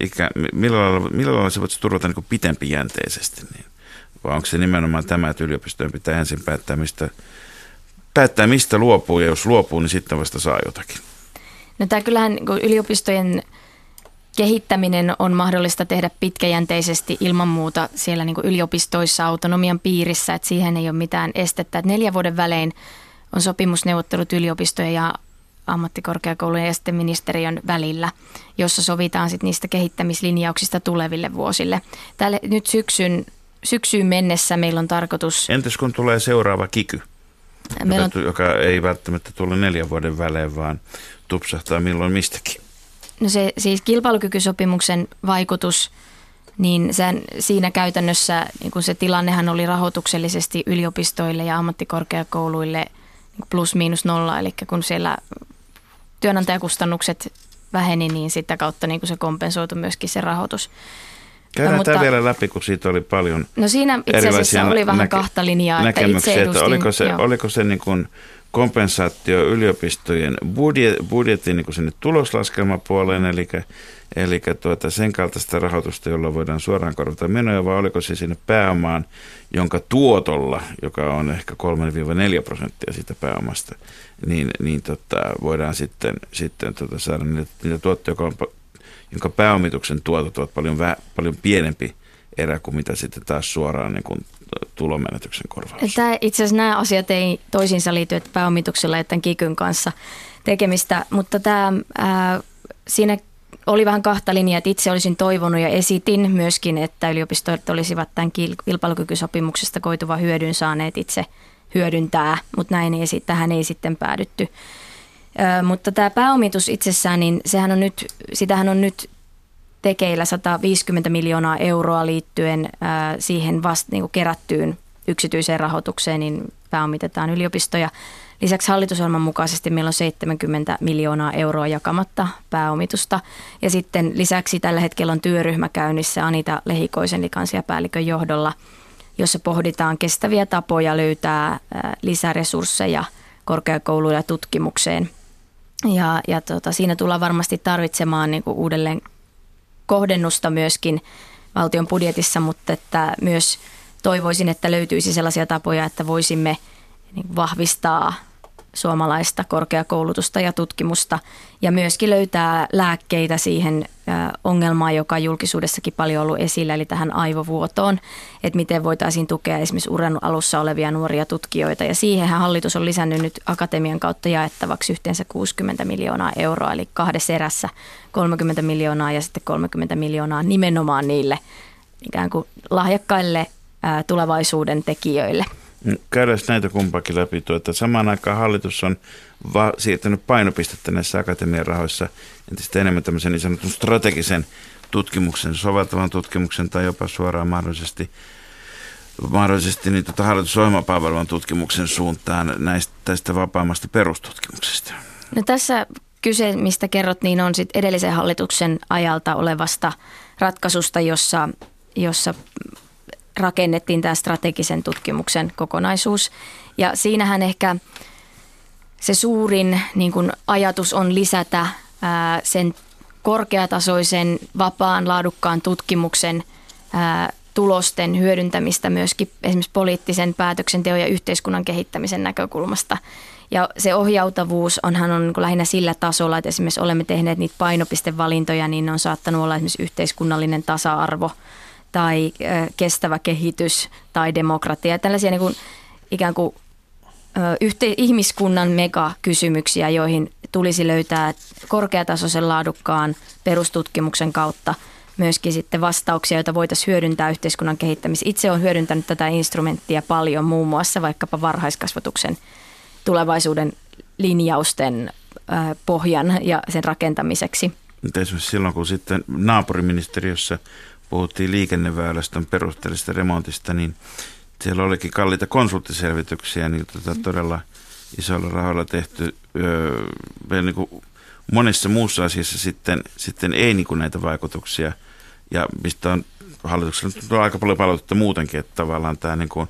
ikä, millä, lailla, millä lailla se voisi turvata niin pitempijänteisesti? Niin? Vai onko se nimenomaan tämä, että yliopistojen pitää ensin päättää, mistä, päättää, mistä luopuu, ja jos luopuu, niin sitten vasta saa jotakin? No tämä kyllähän niin yliopistojen kehittäminen on mahdollista tehdä pitkäjänteisesti ilman muuta siellä niin yliopistoissa autonomian piirissä, että siihen ei ole mitään estettä. Että neljän vuoden välein on sopimusneuvottelut yliopistojen ja ammattikorkeakoulujen ja sitten ministeriön välillä, jossa sovitaan sitten niistä kehittämislinjauksista tuleville vuosille. Tälle nyt syksyn, syksyyn mennessä meillä on tarkoitus... Entäs kun tulee seuraava kiky, joka, on... joka ei välttämättä tule neljän vuoden välein, vaan tupsahtaa milloin mistäkin? No se siis kilpailukykysopimuksen vaikutus, niin sen, siinä käytännössä niin kun se tilannehan oli rahoituksellisesti yliopistoille ja ammattikorkeakouluille plus miinus nolla, eli kun siellä työnantajakustannukset väheni, niin sitä kautta niin kuin se kompensoitu myöskin se rahoitus. Käydään mutta, tämä vielä läpi, kun siitä oli paljon No siinä itse asiassa oli vähän näke- kahta linjaa. Että, edustin, että oliko se, oliko se niin kuin kompensaatio yliopistojen budjet, budjetin niin kuin sinne tuloslaskelmapuoleen, eli, eli tuota, sen kaltaista rahoitusta, jolla voidaan suoraan korvata menoja, vai oliko se sinne pääomaan, jonka tuotolla, joka on ehkä 3-4 prosenttia siitä pääomasta, niin, niin tota, voidaan sitten, sitten tota saada niitä, niitä tuotteita, joka on, jonka pääomituksen tuotot ovat paljon, vä, paljon pienempi erä kuin mitä sitten taas suoraan niin kuin tulomenetyksen korvaus. Tämä, itse asiassa nämä asiat ei toisiinsa liity, että pääomituksella ja tämän kikyn kanssa tekemistä, mutta tämä, ää, siinä oli vähän kahta linjaa, että itse olisin toivonut ja esitin myöskin, että yliopistot olisivat tämän kilpailukykysopimuksesta koituva hyödyn saaneet itse hyödyntää, mutta näin ei, tähän ei sitten päädytty. Ö, mutta tämä pääomitus itsessään, niin sehän on nyt, sitähän on nyt tekeillä 150 miljoonaa euroa liittyen ää, siihen vasta niin kerättyyn yksityiseen rahoitukseen, niin pääomitetaan yliopistoja. Lisäksi hallitusohjelman mukaisesti meillä on 70 miljoonaa euroa jakamatta pääomitusta. Ja sitten lisäksi tällä hetkellä on työryhmä käynnissä Anita Lehikoisen likansiapäällikön johdolla, jossa pohditaan kestäviä tapoja löytää lisäresursseja korkeakouluille ja tutkimukseen. Ja, ja tota, siinä tullaan varmasti tarvitsemaan niin kuin uudelleen kohdennusta myöskin valtion budjetissa, mutta että myös toivoisin, että löytyisi sellaisia tapoja, että voisimme niin vahvistaa suomalaista korkeakoulutusta ja tutkimusta ja myöskin löytää lääkkeitä siihen ongelmaan, joka julkisuudessakin paljon ollut esillä, eli tähän aivovuotoon, että miten voitaisiin tukea esimerkiksi uran alussa olevia nuoria tutkijoita. Ja siihenhän hallitus on lisännyt nyt akatemian kautta jaettavaksi yhteensä 60 miljoonaa euroa, eli kahdessa erässä 30 miljoonaa ja sitten 30 miljoonaa nimenomaan niille ikään kuin lahjakkaille tulevaisuuden tekijöille. Käydään näitä kumpakin läpi. Tuota, samaan aikaan hallitus on va- siirtänyt painopistettä näissä akatemian rahoissa entistä enemmän tämmöisen niin sanotun strategisen tutkimuksen, soveltavan tutkimuksen tai jopa suoraan mahdollisesti mahdollisesti niin tuota hallitusohjelmapalvelun tutkimuksen suuntaan näistä tästä vapaammasta perustutkimuksesta. No tässä kyse, mistä kerrot, niin on sit edellisen hallituksen ajalta olevasta ratkaisusta, jossa, jossa rakennettiin tämä strategisen tutkimuksen kokonaisuus. Ja siinähän ehkä se suurin niin kuin ajatus on lisätä ää, sen korkeatasoisen, vapaan, laadukkaan tutkimuksen ää, tulosten hyödyntämistä myöskin esimerkiksi poliittisen päätöksenteon ja yhteiskunnan kehittämisen näkökulmasta. Ja se ohjautavuus onhan on niin lähinnä sillä tasolla, että esimerkiksi olemme tehneet niitä painopistevalintoja, niin on saattanut olla esimerkiksi yhteiskunnallinen tasa-arvo – tai kestävä kehitys tai demokratia. Tällaisia niin kuin, ikään kuin yhte, ihmiskunnan megakysymyksiä, joihin tulisi löytää korkeatasoisen laadukkaan perustutkimuksen kautta myöskin sitten vastauksia, joita voitaisiin hyödyntää yhteiskunnan kehittämisessä. Itse olen hyödyntänyt tätä instrumenttia paljon muun muassa vaikkapa varhaiskasvatuksen tulevaisuuden linjausten pohjan ja sen rakentamiseksi. Esimerkiksi silloin, kun sitten naapuriministeriössä puhuttiin liikenneväylästön perusteellisesta remontista, niin siellä olikin kalliita konsulttiselvityksiä, niin tota todella isoilla rahoilla tehty. Öö, niin kuin monessa muussa asiassa sitten, sitten ei niin kuin näitä vaikutuksia, ja mistä on hallituksella on aika paljon palautetta muutenkin, että tavallaan tämä niin kuin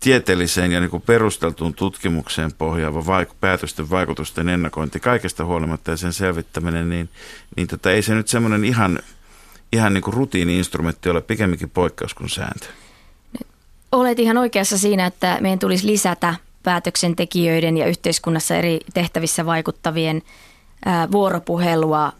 tieteelliseen ja niin kuin perusteltuun tutkimukseen pohjaava vaik- päätösten vaikutusten ennakointi kaikesta huolimatta ja sen selvittäminen, niin, niin tota, ei se nyt semmoinen ihan ihan niin kuin rutiini-instrumentti ole pikemminkin poikkeus kuin sääntö. Olet ihan oikeassa siinä, että meidän tulisi lisätä päätöksentekijöiden ja yhteiskunnassa eri tehtävissä vaikuttavien vuoropuhelua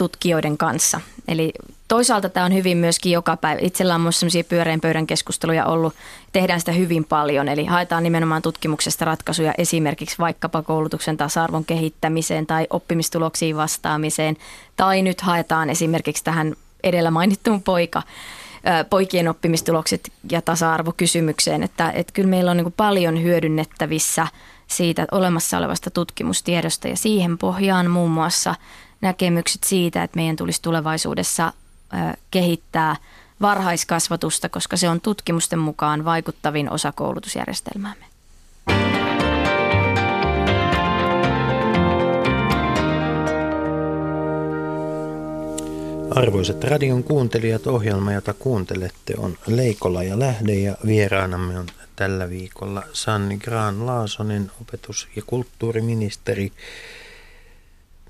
tutkijoiden kanssa. Eli toisaalta tämä on hyvin myöskin joka päivä. Itsellä on myös sellaisia pyöreän pöydän keskusteluja ollut. Tehdään sitä hyvin paljon, eli haetaan nimenomaan tutkimuksesta ratkaisuja esimerkiksi vaikkapa koulutuksen tasa-arvon kehittämiseen tai oppimistuloksiin vastaamiseen. Tai nyt haetaan esimerkiksi tähän edellä mainittuun poika, poikien oppimistulokset ja tasa-arvokysymykseen. Että, että kyllä meillä on niin paljon hyödynnettävissä siitä olemassa olevasta tutkimustiedosta ja siihen pohjaan muun muassa näkemykset siitä, että meidän tulisi tulevaisuudessa kehittää varhaiskasvatusta, koska se on tutkimusten mukaan vaikuttavin osa koulutusjärjestelmäämme. Arvoisat radion kuuntelijat, ohjelma, jota kuuntelette, on Leikola ja Lähde ja vieraanamme on tällä viikolla Sanni Graan Laasonen, opetus- ja kulttuuriministeri.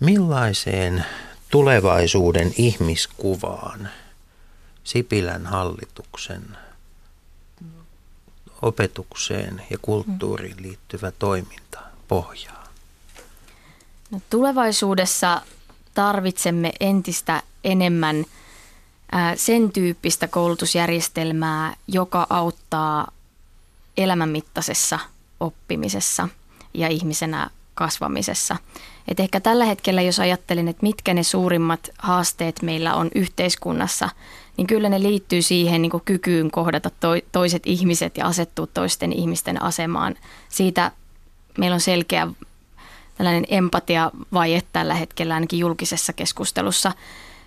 Millaiseen tulevaisuuden ihmiskuvaan Sipilän hallituksen opetukseen ja kulttuuriin liittyvä toiminta pohjaa? No, tulevaisuudessa tarvitsemme entistä enemmän sen tyyppistä koulutusjärjestelmää, joka auttaa elämänmittaisessa oppimisessa ja ihmisenä kasvamisessa. Et ehkä tällä hetkellä, jos ajattelin, että mitkä ne suurimmat haasteet meillä on yhteiskunnassa, niin kyllä ne liittyy siihen niin kykyyn kohdata toiset ihmiset ja asettua toisten ihmisten asemaan. Siitä meillä on selkeä tällainen empatia-vaje tällä hetkellä ainakin julkisessa keskustelussa.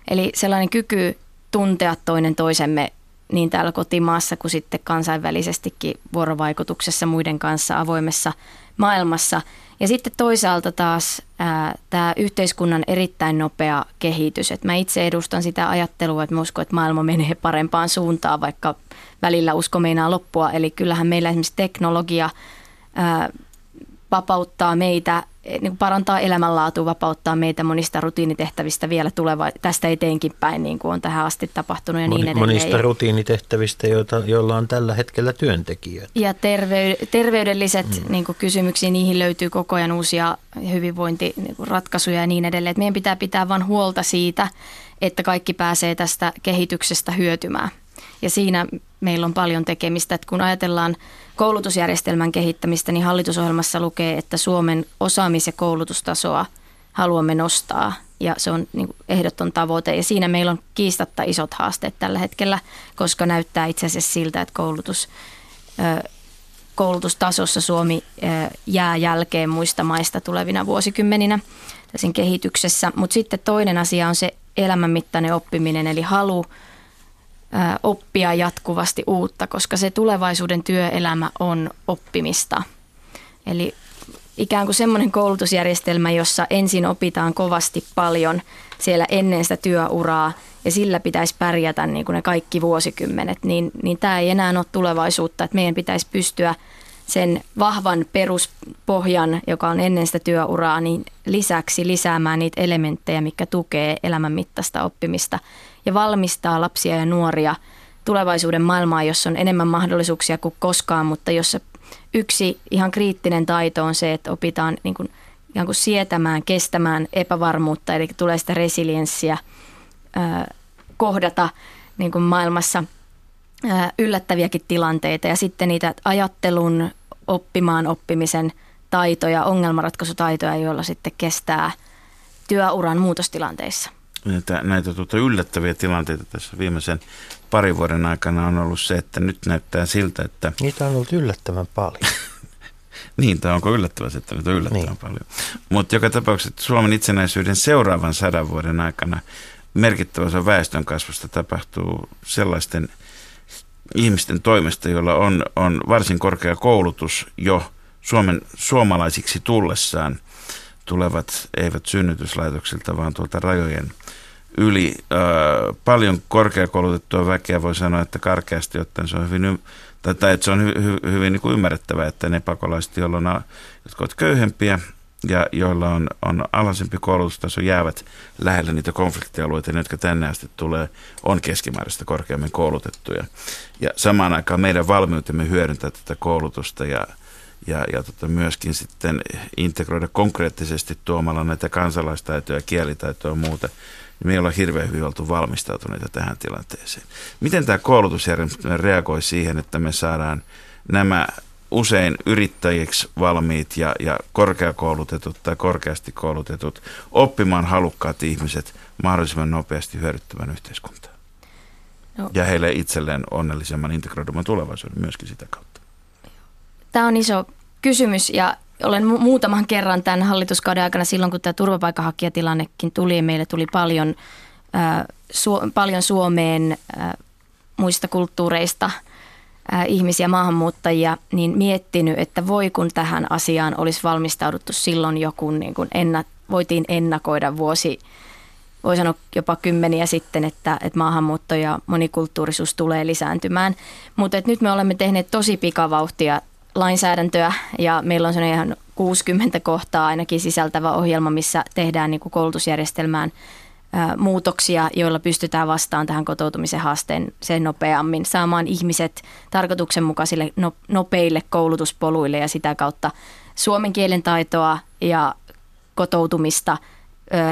Eli sellainen kyky tuntea toinen toisemme niin täällä kotimaassa kuin sitten kansainvälisestikin vuorovaikutuksessa muiden kanssa avoimessa maailmassa. Ja sitten toisaalta taas tämä yhteiskunnan erittäin nopea kehitys. Et mä itse edustan sitä ajattelua, että mä uskon, että maailma menee parempaan suuntaan, vaikka välillä usko meinaa loppua. Eli kyllähän meillä esimerkiksi teknologia ää, vapauttaa meitä niin parantaa elämänlaatua, vapauttaa meitä monista rutiinitehtävistä vielä tuleva, tästä eteenkin päin, niin kuin on tähän asti tapahtunut ja niin edelleen. Monista rutiinitehtävistä, joita, joilla on tällä hetkellä työntekijöitä. Ja tervey, terveydelliset mm. niin kuin kysymyksiä, niihin löytyy koko ajan uusia hyvinvointiratkaisuja ja niin edelleen. Et meidän pitää pitää vain huolta siitä, että kaikki pääsee tästä kehityksestä hyötymään. Ja siinä meillä on paljon tekemistä, että kun ajatellaan koulutusjärjestelmän kehittämistä, niin hallitusohjelmassa lukee, että Suomen osaamis- ja koulutustasoa haluamme nostaa ja se on niin ehdoton tavoite. Ja siinä meillä on kiistatta isot haasteet tällä hetkellä, koska näyttää itse asiassa siltä, että koulutus, koulutustasossa Suomi jää jälkeen muista maista tulevina vuosikymmeninä tässä kehityksessä. Mutta sitten toinen asia on se elämänmittainen oppiminen, eli halu oppia jatkuvasti uutta, koska se tulevaisuuden työelämä on oppimista. Eli ikään kuin semmoinen koulutusjärjestelmä, jossa ensin opitaan kovasti paljon siellä ennen sitä työuraa ja sillä pitäisi pärjätä niin kuin ne kaikki vuosikymmenet, niin, niin tämä ei enää ole tulevaisuutta, että meidän pitäisi pystyä sen vahvan peruspohjan, joka on ennen sitä työuraa, niin lisäksi lisäämään niitä elementtejä, mikä tukee elämänmittaista oppimista ja valmistaa lapsia ja nuoria tulevaisuuden maailmaan, jossa on enemmän mahdollisuuksia kuin koskaan, mutta jossa yksi ihan kriittinen taito on se, että opitaan niin kuin, ihan kuin sietämään, kestämään epävarmuutta, eli tulee sitä resilienssiä kohdata niin kuin maailmassa yllättäviäkin tilanteita ja sitten niitä ajattelun, oppimaan oppimisen taitoja, ongelmanratkaisutaitoja, joilla sitten kestää työuran muutostilanteissa näitä, näitä tuota yllättäviä tilanteita tässä viimeisen parin vuoden aikana on ollut se, että nyt näyttää siltä, että... Niitä on ollut yllättävän paljon. niin, tai onko yllättävää se, että niitä on yllättävän niin. paljon. Mutta joka tapauksessa Suomen itsenäisyyden seuraavan sadan vuoden aikana merkittävä osa väestön kasvusta tapahtuu sellaisten ihmisten toimesta, joilla on, on varsin korkea koulutus jo Suomen suomalaisiksi tullessaan tulevat eivät synnytyslaitoksilta, vaan tuolta rajojen yli. Äh, paljon korkeakoulutettua väkeä voi sanoa, että karkeasti ottaen se on hyvin, tai, tai että se on hy, hy, hyvin niin kuin ymmärrettävää, että ne pakolaiset, joilla on, jotka ovat köyhempiä ja joilla on, on alhaisempi koulutustaso, jäävät lähellä niitä konfliktialueita, ne, jotka tänne asti tulee, on keskimääräistä korkeammin koulutettuja. Ja samaan aikaan meidän valmiutemme hyödyntää tätä koulutusta ja ja, ja tota myöskin sitten integroida konkreettisesti tuomalla näitä kansalaistaitoja, kielitaitoja ja muuta, niin me ei olla hirveän hyvin oltu valmistautuneita tähän tilanteeseen. Miten tämä koulutusjärjestelmä reagoi siihen, että me saadaan nämä usein yrittäjiksi valmiit ja, ja korkeakoulutetut tai korkeasti koulutetut oppimaan halukkaat ihmiset mahdollisimman nopeasti hyödyttävän yhteiskuntaan? No. Ja heille itselleen onnellisemman integroiduman tulevaisuuden myöskin sitä kautta. Tämä on iso kysymys ja olen muutaman kerran tämän hallituskauden aikana silloin, kun tämä turvapaikanhakijatilannekin tuli, meille tuli paljon, äh, su, paljon Suomeen äh, muista kulttuureista ihmisiä, maahanmuuttajia, niin miettinyt, että voi kun tähän asiaan olisi valmistauduttu silloin joku, niin kun enna, voitiin ennakoida vuosi, voi sanoa jopa kymmeniä sitten, että, että maahanmuutto ja monikulttuurisuus tulee lisääntymään. Mutta nyt me olemme tehneet tosi pikavauhtia lainsäädäntöä ja meillä on sellainen ihan 60 kohtaa ainakin sisältävä ohjelma, missä tehdään niin koulutusjärjestelmään muutoksia, joilla pystytään vastaan tähän kotoutumisen haasteen sen nopeammin, saamaan ihmiset tarkoituksenmukaisille no, nopeille koulutuspoluille ja sitä kautta suomen kielen taitoa ja kotoutumista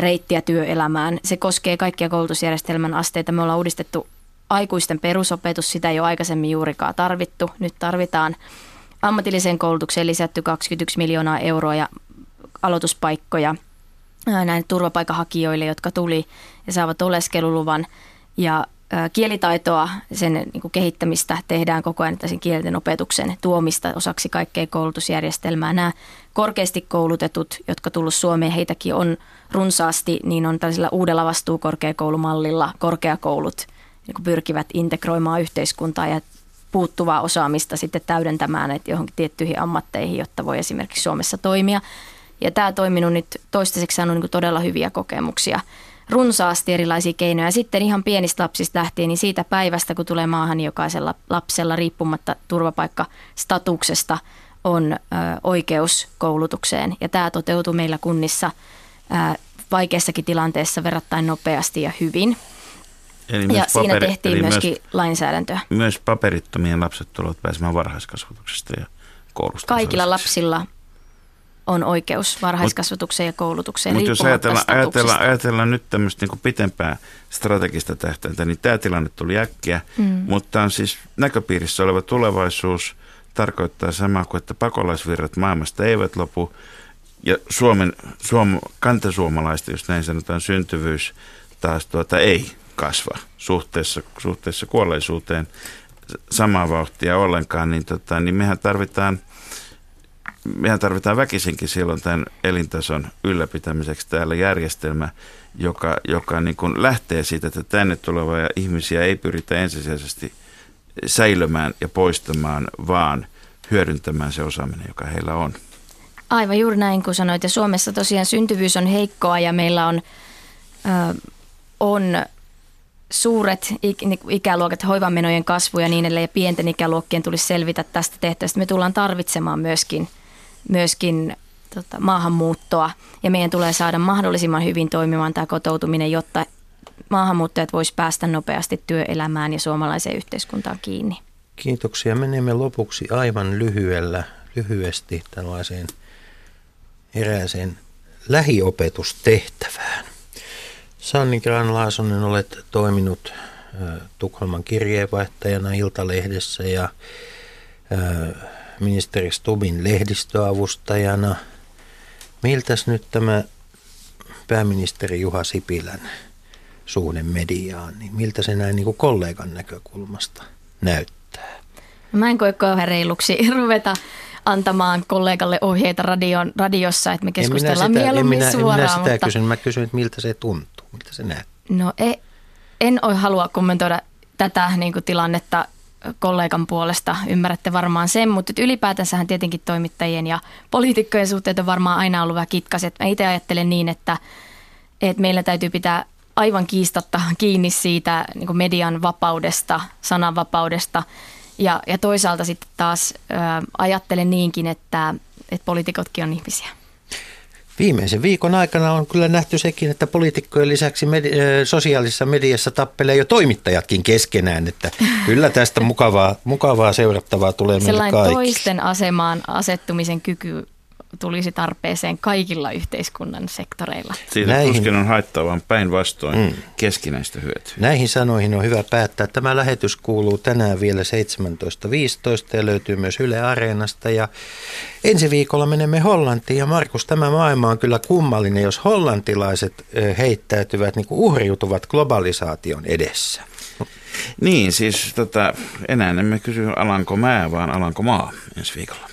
reittiä työelämään. Se koskee kaikkia koulutusjärjestelmän asteita. Me ollaan uudistettu aikuisten perusopetus, sitä ei ole aikaisemmin juurikaan tarvittu. Nyt tarvitaan ammatilliseen koulutukseen lisätty 21 miljoonaa euroa ja aloituspaikkoja näin turvapaikanhakijoille, jotka tuli ja saavat oleskeluluvan. Ja kielitaitoa, sen niin kuin kehittämistä tehdään koko ajan sen kielten opetuksen tuomista osaksi kaikkea koulutusjärjestelmää. Nämä korkeasti koulutetut, jotka tullut Suomeen, heitäkin on runsaasti, niin on tällaisella uudella vastuukorkeakoulumallilla korkeakoulut niin kuin pyrkivät integroimaan yhteiskuntaa ja puuttuvaa osaamista sitten täydentämään että johonkin tiettyihin ammatteihin, jotta voi esimerkiksi Suomessa toimia. Ja tämä toiminut nyt toistaiseksi saanut niin todella hyviä kokemuksia runsaasti erilaisia keinoja. Sitten ihan pienistä lapsista lähtien, niin siitä päivästä, kun tulee maahan niin jokaisella lapsella riippumatta turvapaikkastatuksesta, on ö, oikeus koulutukseen. Ja tämä toteutuu meillä kunnissa ö, vaikeassakin tilanteessa verrattain nopeasti ja hyvin. Eli ja paperi, siinä tehtiin myöskin myös, lainsäädäntöä. Myös paperittomien lapset tulevat pääsemään varhaiskasvatuksesta ja koulusta. Kaikilla lapsilla on oikeus varhaiskasvatukseen ja koulutukseen Mutta jos ajatellaan, ajatellaan, ajatellaan nyt tämmöistä niin pitempää strategista tähtäintä, niin tämä tilanne tuli äkkiä, mm. mutta on siis näköpiirissä oleva tulevaisuus. Tarkoittaa samaa kuin, että pakolaisvirrat maailmasta eivät lopu. Ja Suomen, suom, kantasuomalaista, jos näin sanotaan, syntyvyys taas tuota ei kasva suhteessa, suhteessa kuolleisuuteen. Samaa vauhtia ollenkaan, niin, tota, niin mehän tarvitaan – mehän tarvitaan väkisinkin silloin tämän elintason ylläpitämiseksi täällä järjestelmä, joka, joka niin kuin lähtee siitä, että tänne tulevia ihmisiä ei pyritä ensisijaisesti säilymään ja poistamaan, vaan hyödyntämään se osaaminen, joka heillä on. Aivan juuri näin kuin sanoit. Ja Suomessa tosiaan syntyvyys on heikkoa ja meillä on, ö, on suuret niinku ikäluokat, hoivamenojen kasvu ja niin edelleen, ja pienten ikäluokkien tulisi selvitä tästä tehtävästä. Me tullaan tarvitsemaan myöskin – myöskin tota, maahanmuuttoa ja meidän tulee saada mahdollisimman hyvin toimimaan tämä kotoutuminen, jotta maahanmuuttajat voisivat päästä nopeasti työelämään ja suomalaiseen yhteiskuntaan kiinni. Kiitoksia. Menemme lopuksi aivan lyhyellä, lyhyesti tällaiseen erääseen lähiopetustehtävään. Sanni Granlaasonen, olet toiminut Tukholman kirjeenvaihtajana Iltalehdessä ja ministeri Stubin lehdistöavustajana. Miltäs nyt tämä pääministeri Juha Sipilän suhde mediaan, niin miltä se näin niin kuin kollegan näkökulmasta näyttää? Mä en koe kauhean reiluksi ruveta antamaan kollegalle ohjeita radion, radiossa, että me keskustellaan sitä, mieluummin minä, suoraan. En minä sitä mutta... kysyn, mä kysyn, että miltä se tuntuu, miltä se näyttää. No ei, en ole halua kommentoida tätä niin kuin tilannetta kollegan puolesta, ymmärrätte varmaan sen, mutta ylipäätänsähän tietenkin toimittajien ja poliitikkojen suhteet on varmaan aina ollut vähän kitkaset. Mä itse ajattelen niin, että, että meillä täytyy pitää aivan kiistatta kiinni siitä niin median vapaudesta, sananvapaudesta ja, ja toisaalta sitten taas ä, ajattelen niinkin, että, että poliitikotkin on ihmisiä. Viimeisen viikon aikana on kyllä nähty sekin, että poliitikkojen lisäksi med- sosiaalisessa mediassa tappelee jo toimittajatkin keskenään, että kyllä tästä mukavaa, mukavaa seurattavaa tulee meille Sellainen toisten asemaan asettumisen kyky tulisi tarpeeseen kaikilla yhteiskunnan sektoreilla. Siitä Näihin, tuskin on haittavaa päinvastoin mm, keskinäistä hyötyä. Näihin sanoihin on hyvä päättää. Tämä lähetys kuuluu tänään vielä 17.15 ja löytyy myös Yle Areenasta. Ja ensi viikolla menemme Hollantiin ja Markus, tämä maailma on kyllä kummallinen, jos hollantilaiset heittäytyvät, niin kuin uhriutuvat globalisaation edessä. Niin, siis tota, enää emme kysy Alanko mä, vaan Alanko maa ensi viikolla.